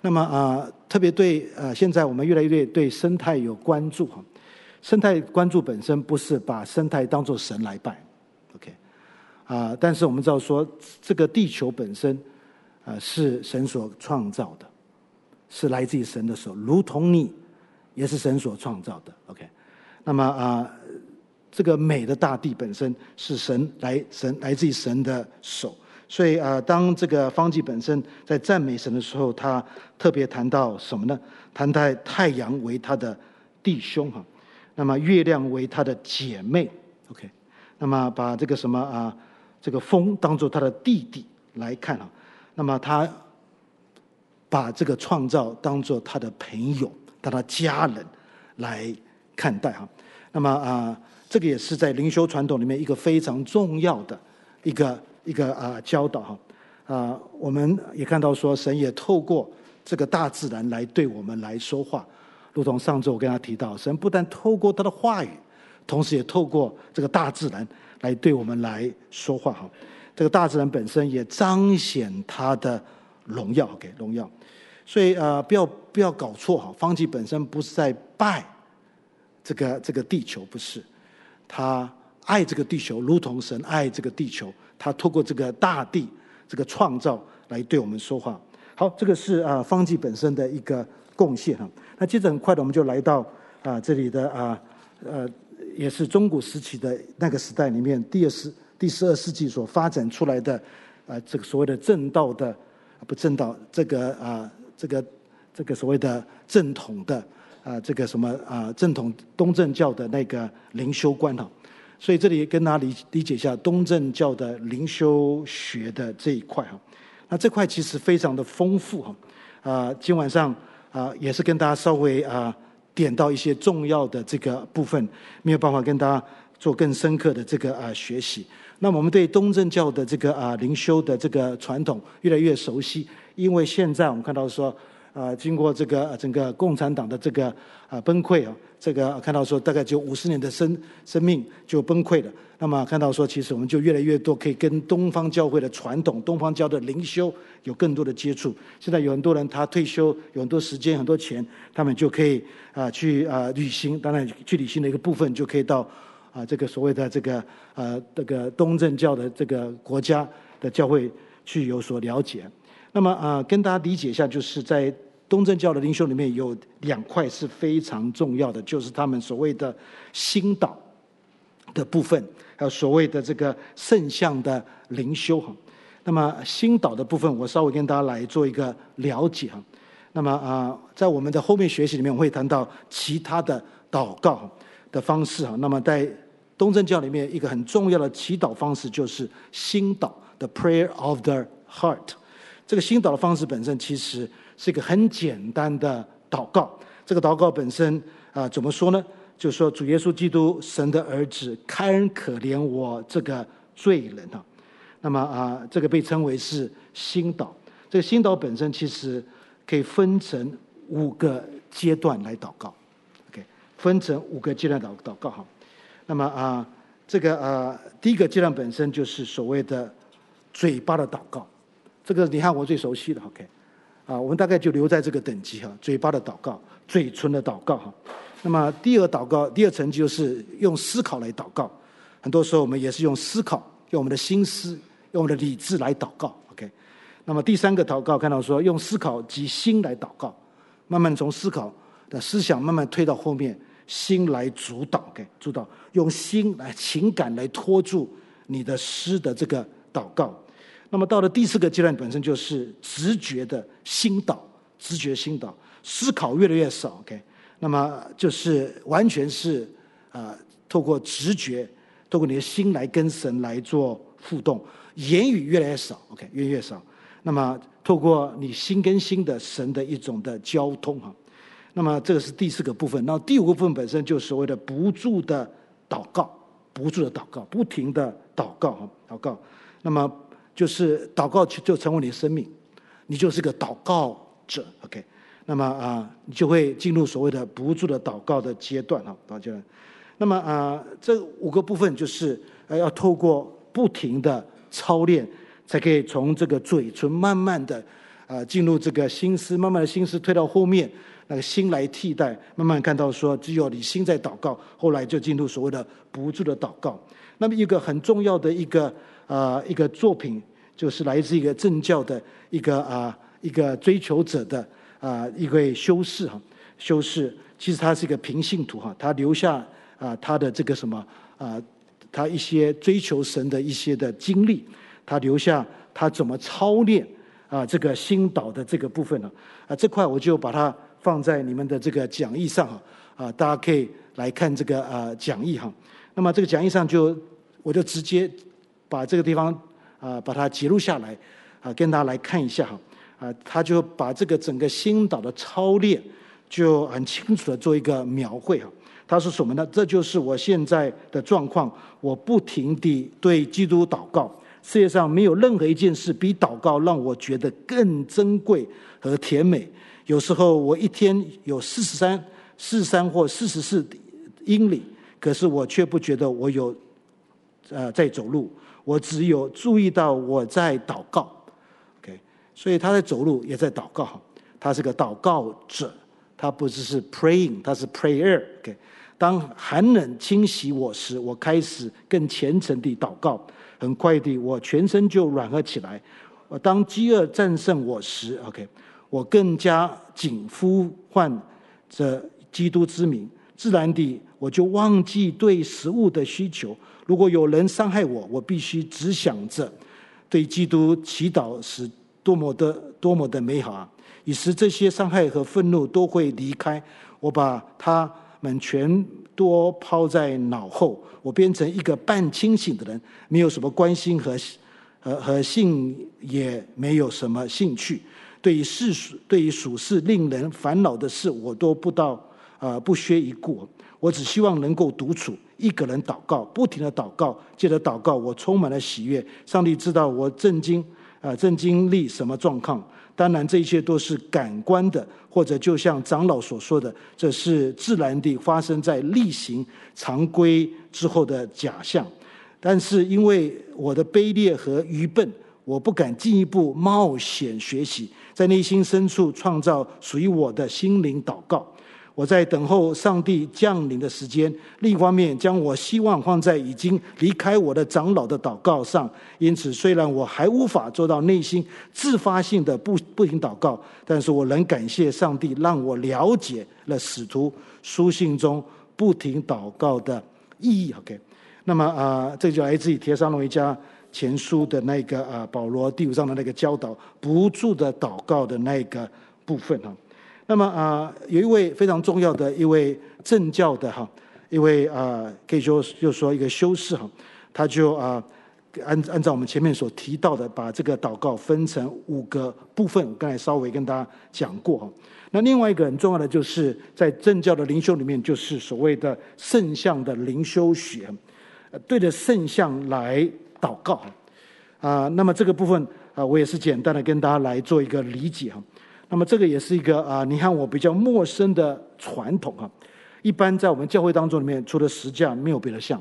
那么啊，特别对呃，现在我们越来越对生态有关注哈。生态关注本身不是把生态当做神来拜，OK。啊，但是我们知道说，这个地球本身啊是神所创造的，是来自于神的手，如同你也是神所创造的，OK。那么啊。这个美的大地本身是神来神来自于神的手，所以啊，当这个方济本身在赞美神的时候，他特别谈到什么呢？谈到太阳为他的弟兄哈，那么月亮为他的姐妹，OK，那么把这个什么啊，这个风当做他的弟弟来看啊，那么他把这个创造当做他的朋友、他的家人来看待哈，那么啊。这个也是在灵修传统里面一个非常重要的一个一个啊教导哈啊，我们也看到说神也透过这个大自然来对我们来说话，如同上周我跟他提到，神不但透过他的话语，同时也透过这个大自然来对我们来说话哈。这个大自然本身也彰显他的荣耀，OK 荣耀。所以啊，不要不要搞错哈，方济本身不是在拜这个这个地球，不是。他爱这个地球，如同神爱这个地球。他透过这个大地、这个创造来对我们说话。好，这个是啊方济本身的一个贡献哈。那接着很快的，我们就来到啊这里的啊呃，也是中古时期的那个时代里面，第二十第十二世纪所发展出来的啊这个所谓的正道的不正道，这个啊这个这个所谓的正统的。啊，这个什么啊，正统东正教的那个灵修观哈，所以这里跟大家理理解一下东正教的灵修学的这一块哈。那这块其实非常的丰富哈。啊，今晚上啊也是跟大家稍微啊点到一些重要的这个部分，没有办法跟大家做更深刻的这个啊学习。那我们对东正教的这个啊灵修的这个传统越来越熟悉，因为现在我们看到说。啊，经过这个整个共产党的这个啊崩溃啊，这个看到说大概就五十年的生生命就崩溃了。那么看到说，其实我们就越来越多可以跟东方教会的传统、东方教的灵修有更多的接触。现在有很多人他退休，有很多时间、很多钱，他们就可以啊去啊旅行。当然，去旅行的一个部分就可以到啊这个所谓的这个呃这个东正教的这个国家的教会去有所了解。那么啊，跟大家理解一下，就是在东正教的灵修里面有两块是非常重要的，就是他们所谓的心祷的部分，还有所谓的这个圣像的灵修哈。那么心祷的部分，我稍微跟大家来做一个了解哈。那么啊，在我们的后面学习里面，我会谈到其他的祷告的方式哈。那么在东正教里面，一个很重要的祈祷方式就是心祷，the prayer of the heart。这个心祷的方式本身其实是一个很简单的祷告。这个祷告本身啊，怎么说呢？就是说主耶稣基督，神的儿子，开恩可怜我这个罪人啊。那么啊，这个被称为是心祷。这个心祷本身其实可以分成五个阶段来祷告。OK，分成五个阶段祷祷告哈。那么啊，这个啊，第一个阶段本身就是所谓的嘴巴的祷告。这个你看我最熟悉的，OK，啊，我们大概就留在这个等级哈，嘴巴的祷告，嘴唇的祷告哈。那么第二祷告，第二层就是用思考来祷告。很多时候我们也是用思考，用我们的心思，用我们的理智来祷告，OK。那么第三个祷告，看到说用思考及心来祷告，慢慢从思考的思想慢慢推到后面，心来主导，OK，主导，用心来情感来拖住你的诗的这个祷告。那么到了第四个阶段，本身就是直觉的心祷，直觉心祷，思考越来越少，OK。那么就是完全是啊，透过直觉，透过你的心来跟神来做互动，言语越来越少，OK，越来越少。那么透过你心跟心的神的一种的交通哈。那么这个是第四个部分。那第五个部分本身就是所谓的不住的祷告，不住的祷告，不停的祷告哈，祷告。那么。就是祷告就成为你的生命，你就是个祷告者，OK。那么啊，你就会进入所谓的不住的祷告的阶段哈，祷告阶段。那么啊，这五个部分就是呃要透过不停的操练，才可以从这个嘴唇慢慢的啊进入这个心思，慢慢的心思推到后面，那个心来替代，慢慢看到说只有你心在祷告，后来就进入所谓的不住的祷告。那么一个很重要的一个。啊、一个作品就是来自一个正教的一个啊、一个追求者的啊、一位修士哈，修士其实他是一个平信徒哈，他留下啊、他的这个什么啊、他一些追求神的一些的经历，他留下他怎么操练啊、这个心祷的这个部分呢？啊、这块我就把它放在你们的这个讲义上哈，啊、大家可以来看这个啊、讲义哈。那么这个讲义上就我就直接。把这个地方啊，把它记录下来啊，跟大家来看一下哈啊，他就把这个整个心岛的操练就很清楚的做一个描绘哈。他说什么呢？这就是我现在的状况，我不停地对基督祷告。世界上没有任何一件事比祷告让我觉得更珍贵和甜美。有时候我一天有四十三、四十三或四十四英里，可是我却不觉得我有呃在走路。我只有注意到我在祷告，OK，所以他在走路也在祷告，他是个祷告者，他不只是 praying，他是 prayer，OK。当寒冷侵袭我时，我开始更虔诚地祷告，很快地我全身就软和起来。我当饥饿战胜我时，OK，我更加紧呼唤着基督之名，自然地我就忘记对食物的需求。如果有人伤害我，我必须只想着对基督祈祷是多么的多么的美好啊！以使这些伤害和愤怒都会离开。我把他们全都抛在脑后，我变成一个半清醒的人，没有什么关心和和和性，也没有什么兴趣。对于世俗，对于属世令人烦恼的事，我都不到啊、不屑一顾。我只希望能够独处，一个人祷告，不停的祷告，接着祷告，我充满了喜悦。上帝知道我正经啊、呃、正经历什么状况。当然，这一切都是感官的，或者就像长老所说的，这是自然地发生在例行常规之后的假象。但是因为我的卑劣和愚笨，我不敢进一步冒险学习，在内心深处创造属于我的心灵祷告。我在等候上帝降临的时间，另一方面将我希望放在已经离开我的长老的祷告上。因此，虽然我还无法做到内心自发性的不不停祷告，但是我能感谢上帝，让我了解了使徒书信中不停祷告的意义。OK，那么啊、呃，这就来自于帖撒罗尼迦前书的那个啊、保罗第五章的那个教导，不住的祷告的那个部分哈。那么啊，有一位非常重要的一位政教的哈，一位啊，可以说就说一个修士哈，他就啊按按照我们前面所提到的，把这个祷告分成五个部分。刚才稍微跟大家讲过哈。那另外一个很重要的，就是在政教的灵修里面，就是所谓的圣像的灵修学，对着圣像来祷告啊。那么这个部分啊，我也是简单的跟大家来做一个理解哈。那么这个也是一个啊，你看我比较陌生的传统啊。一般在我们教会当中里面，除了十架，没有别的像，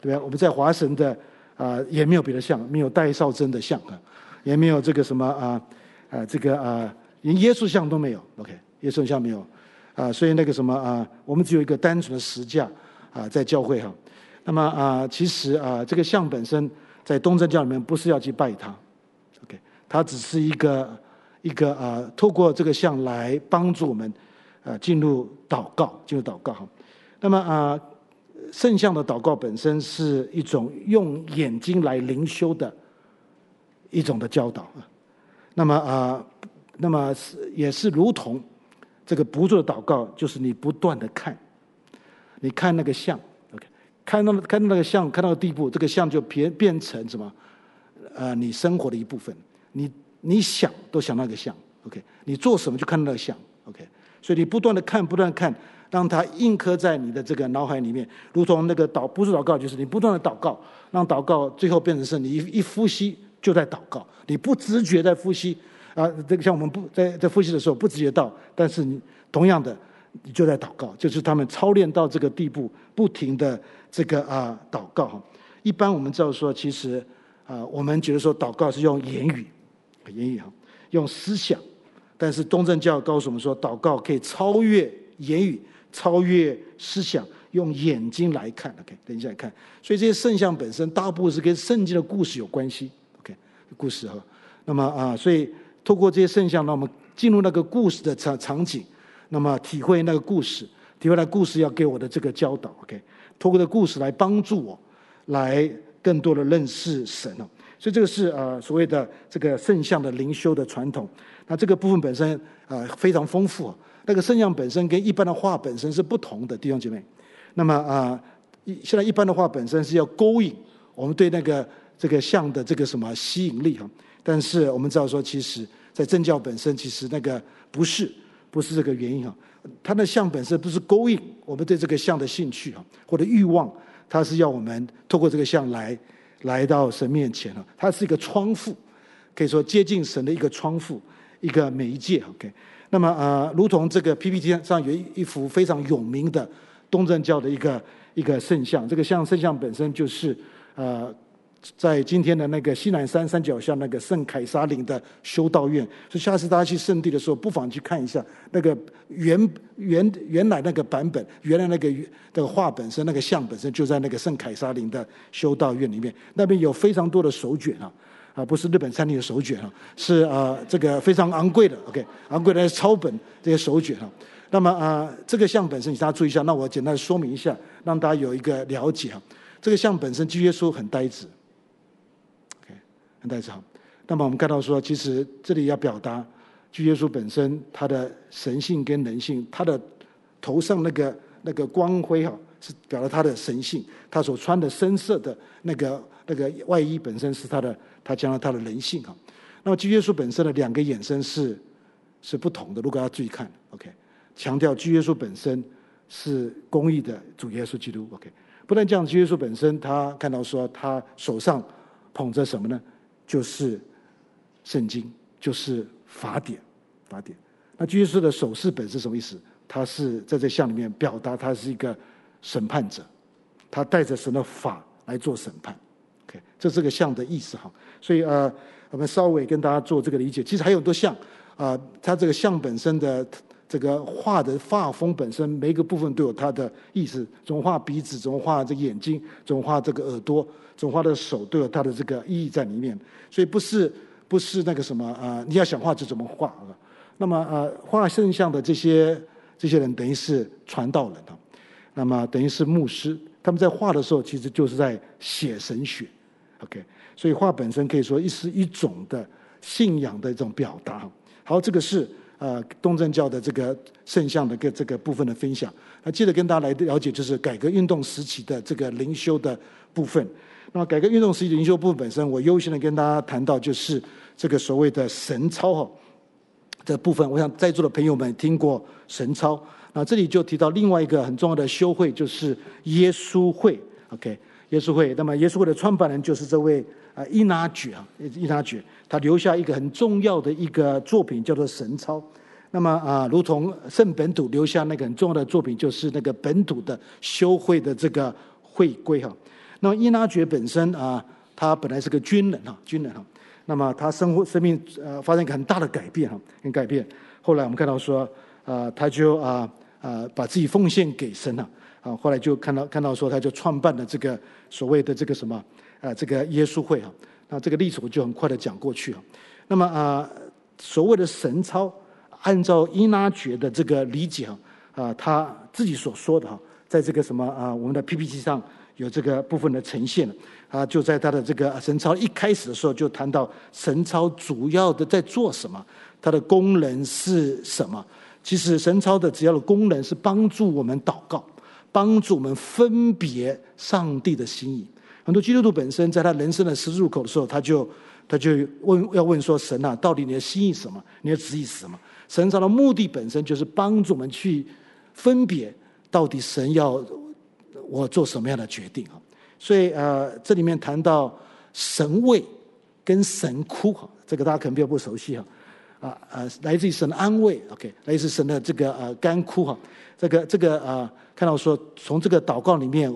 对吧？我们在华神的啊，也没有别的像，没有戴少珍的像啊，也没有这个什么啊啊这个啊，连耶稣像都没有。OK，耶稣像没有啊，所以那个什么啊，我们只有一个单纯的十架啊，在教会哈。那么啊，其实啊，这个像本身在东正教里面不是要去拜它，OK，它只是一个。一个啊，透过这个像来帮助我们啊进入祷告，进入祷告哈。那么啊，圣像的祷告本身是一种用眼睛来灵修的一种的教导啊。那么啊，那么是也是如同这个不住的祷告，就是你不断的看，你看那个像，OK，看到看到那个像，看到的地步，这个像就变变成什么？呃，你生活的一部分，你。你想都想那个像，OK？你做什么就看那个像，OK？所以你不断的看，不断看，让它印刻在你的这个脑海里面，如同那个祷不是祷告，就是你不断的祷告，让祷告最后变成是你一一呼吸就在祷告，你不自觉在呼吸啊。这个像我们不在在呼吸的时候不自觉到，但是你同样的你就在祷告，就是他们操练到这个地步，不停的这个啊祷告哈。一般我们知道说，其实啊，我们觉得说祷告是用言语。言语哈，用思想，但是东正教告诉我们说，祷告可以超越言语，超越思想，用眼睛来看。OK，等一下看。所以这些圣像本身大部分是跟圣经的故事有关系。OK，故事哈。那么啊，所以透过这些圣像，让我们进入那个故事的场场景，那么体会那个故事，体会那故事要给我的这个教导。OK，透过这故事来帮助我，来更多的认识神了。所以这个是呃所谓的这个圣像的灵修的传统，那这个部分本身呃非常丰富。那个圣像本身跟一般的画本身是不同的，弟兄姐妹。那么啊，一、现在一般的画本身是要勾引我们对那个这个像的这个什么吸引力哈。但是我们知道说，其实在正教本身其实那个不是不是这个原因哈。它的像本身不是勾引我们对这个像的兴趣啊或者欲望，它是要我们透过这个像来。来到神面前了，它是一个窗户，可以说接近神的一个窗户，一个媒介。OK，那么呃，如同这个 PPT 上有一一幅非常有名的东正教的一个一个圣像，这个像圣像本身就是呃。在今天的那个西南山山脚下那个圣凯撒林的修道院，所以下次大家去圣地的时候，不妨去看一下那个原原原来那个版本，原来那个的画本身那个像本身就在那个圣凯撒林的修道院里面，那边有非常多的手卷啊，啊不是日本餐厅的手卷啊，是啊这个非常昂贵的，OK，昂贵的抄本这些手卷啊。那么啊这个像本身，你大家注意一下，那我简单说明一下，让大家有一个了解啊。这个像本身，基督耶稣很呆滞。很代偿。那么我们看到说，其实这里要表达，主耶稣本身他的神性跟人性，他的头上那个那个光辉哈，是表达他的神性；他所穿的深色的那个那个外衣本身是他的，他讲了他的人性哈。那么主耶稣本身的两个眼神是是不同的，如果要注意看，OK，强调基督耶稣本身是公义的主耶稣基督。OK，不但这样，基督耶稣本身，他看到说他手上捧着什么呢？就是圣经，就是法典，法典。那居士的手势本是什么意思？他是在这像里面表达他是一个审判者，他带着神的法来做审判。OK，这是个像的意思哈。所以呃，我们稍微跟大家做这个理解。其实还有很多像啊，它这个像本身的。这个画的画风本身，每一个部分都有它的意思。怎么画鼻子，怎么画这眼睛，怎么画这个耳朵，种花的手，都有它的这个意义在里面。所以不是不是那个什么啊、你要想画就怎么画啊。那么呃，画圣像的这些这些人，等于是传道人啊。那么等于是牧师，他们在画的时候，其实就是在写神学。OK，所以画本身可以说一是一种的信仰的一种表达。好，这个是。呃，东正教的这个圣像的个这个部分的分享，那接着跟大家来了解，就是改革运动时期的这个灵修的部分。那么，改革运动时期的灵修部分本身，我优先的跟大家谈到，就是这个所谓的神操哈的部分。我想在座的朋友们听过神操，那这里就提到另外一个很重要的修会，就是耶稣会。OK，耶稣会。那么，耶稣会的创办人就是这位啊伊纳爵啊，伊纳爵。他留下一个很重要的一个作品，叫做《神操》。那么啊，如同圣本笃留下那个很重要的作品，就是那个本土的修会的这个会规哈。那么伊纳爵本身啊，他本来是个军人哈，军人哈。那么他生活生命呃发生一个很大的改变哈，很改变。后来我们看到说，啊，他就啊啊把自己奉献给神了啊。后来就看到看到说，他就创办了这个所谓的这个什么啊，这个耶稣会哈。那这个历史我就很快的讲过去啊。那么啊，所谓的神操，按照伊纳爵的这个理解啊，啊，他自己所说的哈，在这个什么啊，我们的 PPT 上有这个部分的呈现啊，就在他的这个神操一开始的时候就谈到神操主要的在做什么，它的功能是什么？其实神操的主要的功能是帮助我们祷告，帮助我们分别上帝的心意。很多基督徒本身在他人生的十字路口的时候，他就他就问要问说：“神啊，到底你的心意是什么？你的旨意是什么？”神操的目的本身就是帮助我们去分别到底神要我做什么样的决定啊。所以呃，这里面谈到神慰跟神哭哈，这个大家可能比较不熟悉哈啊呃，来自于神的安慰，OK，来自于神的这个呃干枯哈，这个这个呃看到说从这个祷告里面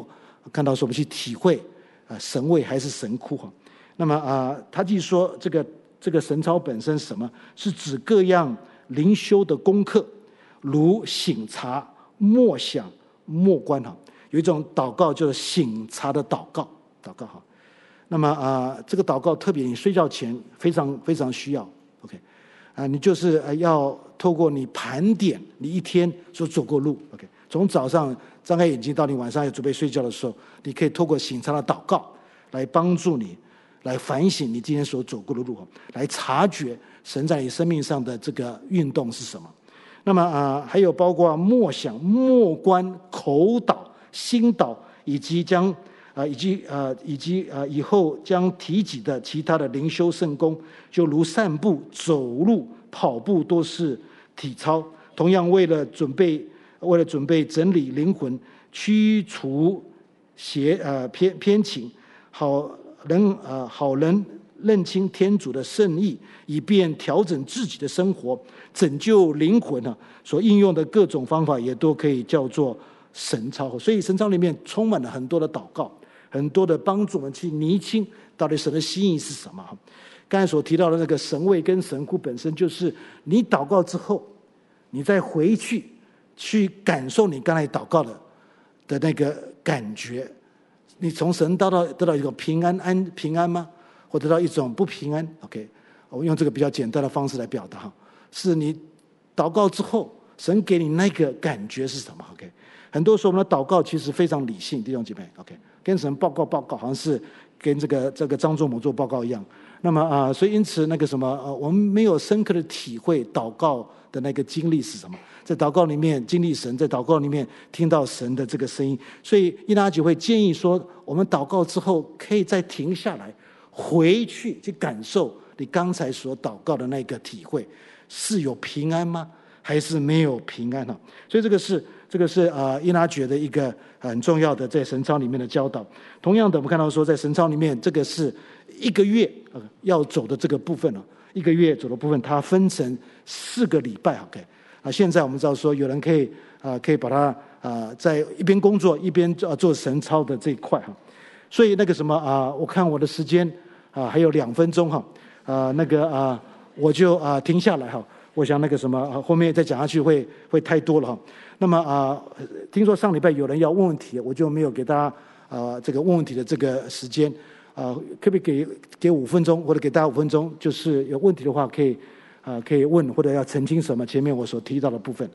看到说我们去体会啊。神慰还是神哭哈？那么啊，他继续说这个这个神操本身什么？是指各样灵修的功课，如醒察、默想、默观哈。有一种祷告就是醒察的祷告，祷告哈。那么啊，这个祷告特别你睡觉前非常非常需要。OK，啊，你就是要透过你盘点你一天所走过路。OK，从早上。张开眼睛，到你晚上要准备睡觉的时候，你可以透过醒察的祷告来帮助你，来反省你今天所走过的路，来察觉神在你生命上的这个运动是什么。那么啊，还有包括默想、默观、口祷、心祷，以及将啊，以及啊，以及啊，以后将提及的其他的灵修圣工，就如散步、走路、跑步，都是体操。同样，为了准备。为了准备整理灵魂，驱除邪呃偏偏情，好能呃好能认清天主的圣意，以便调整自己的生活，拯救灵魂呢，所应用的各种方法也都可以叫做神操。所以神操里面充满了很多的祷告，很多的帮助我们去厘清到底神的心意是什么。刚才所提到的那个神位跟神库本身就是你祷告之后，你再回去。去感受你刚才祷告的的那个感觉，你从神得到得到一种平安安平安吗？或得到一种不平安？OK，我用这个比较简单的方式来表达哈，是你祷告之后，神给你那个感觉是什么？OK，很多时候我们的祷告其实非常理性，弟兄姐妹，OK，跟神报告报告，好像是跟这个这个张仲谋做报告一样。那么啊，所以因此那个什么呃，我们没有深刻的体会祷告的那个经历是什么。在祷告里面经历神，在祷告里面听到神的这个声音，所以依纳爵会建议说，我们祷告之后可以再停下来，回去去感受你刚才所祷告的那个体会，是有平安吗？还是没有平安啊。所以这个是这个是啊，伊纳爵的一个很重要的在神操里面的教导。同样的，我们看到说在神操里面，这个是一个月要走的这个部分啊，一个月走的部分，它分成四个礼拜。OK，啊，现在我们知道说有人可以啊，可以把它啊，在一边工作一边做做神操的这一块哈。所以那个什么啊，我看我的时间啊还有两分钟哈，啊那个啊我就啊停下来哈。我想那个什么后面再讲下去会会太多了哈。那么啊，听说上礼拜有人要问问题，我就没有给大家啊这个问问题的这个时间啊，可不可以给给五分钟，或者给大家五分钟，就是有问题的话可以啊可以问，或者要澄清什么前面我所提到的部分。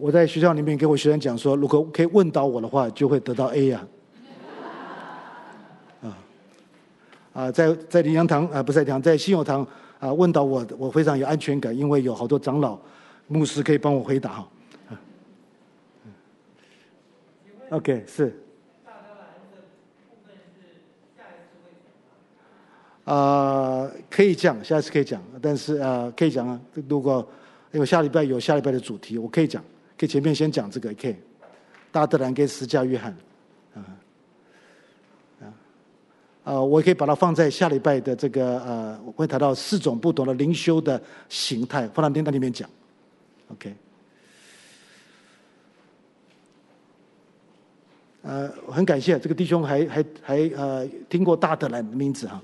我在学校里面给我学生讲说，如果可以问到我的话，就会得到 A 呀。啊，啊，在在灵粮堂啊，不是在讲在信友堂啊，问到我，我非常有安全感，因为有好多长老、牧师可以帮我回答哈。OK，是。啊，可以讲，下次可以讲，但是啊，可以讲啊。如果因为下礼拜有下礼拜的主题，我可以讲。可以前面先讲这个，可以。大德兰跟十架约翰，啊，啊，啊，我可以把它放在下礼拜的这个呃，我会谈到四种不同的灵修的形态，放在电台里面讲，OK。呃，很感谢这个弟兄还还还呃听过大德兰的名字哈，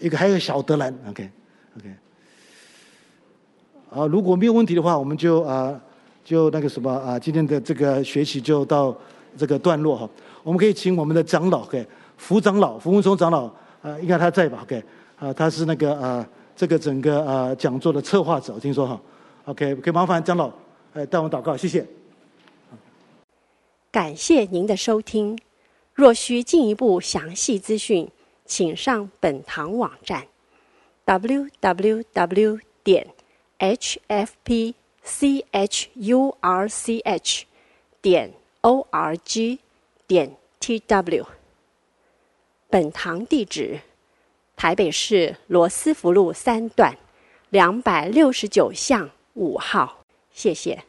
一个还有小德兰，OK OK。啊，如果没有问题的话，我们就啊。就那个什么啊，今天的这个学习就到这个段落哈。我们可以请我们的长老给福长老福文松长老啊，应该他在吧？OK 啊，他是那个啊，这个整个啊讲座的策划者，我听说哈。OK，可以麻烦长老呃带我们祷告，谢谢。感谢您的收听。若需进一步详细资讯，请上本堂网站：www 点 hfp。C h u r c h 点 o r g 点 t w。本堂地址：台北市罗斯福路三段两百六十九巷五号。谢谢。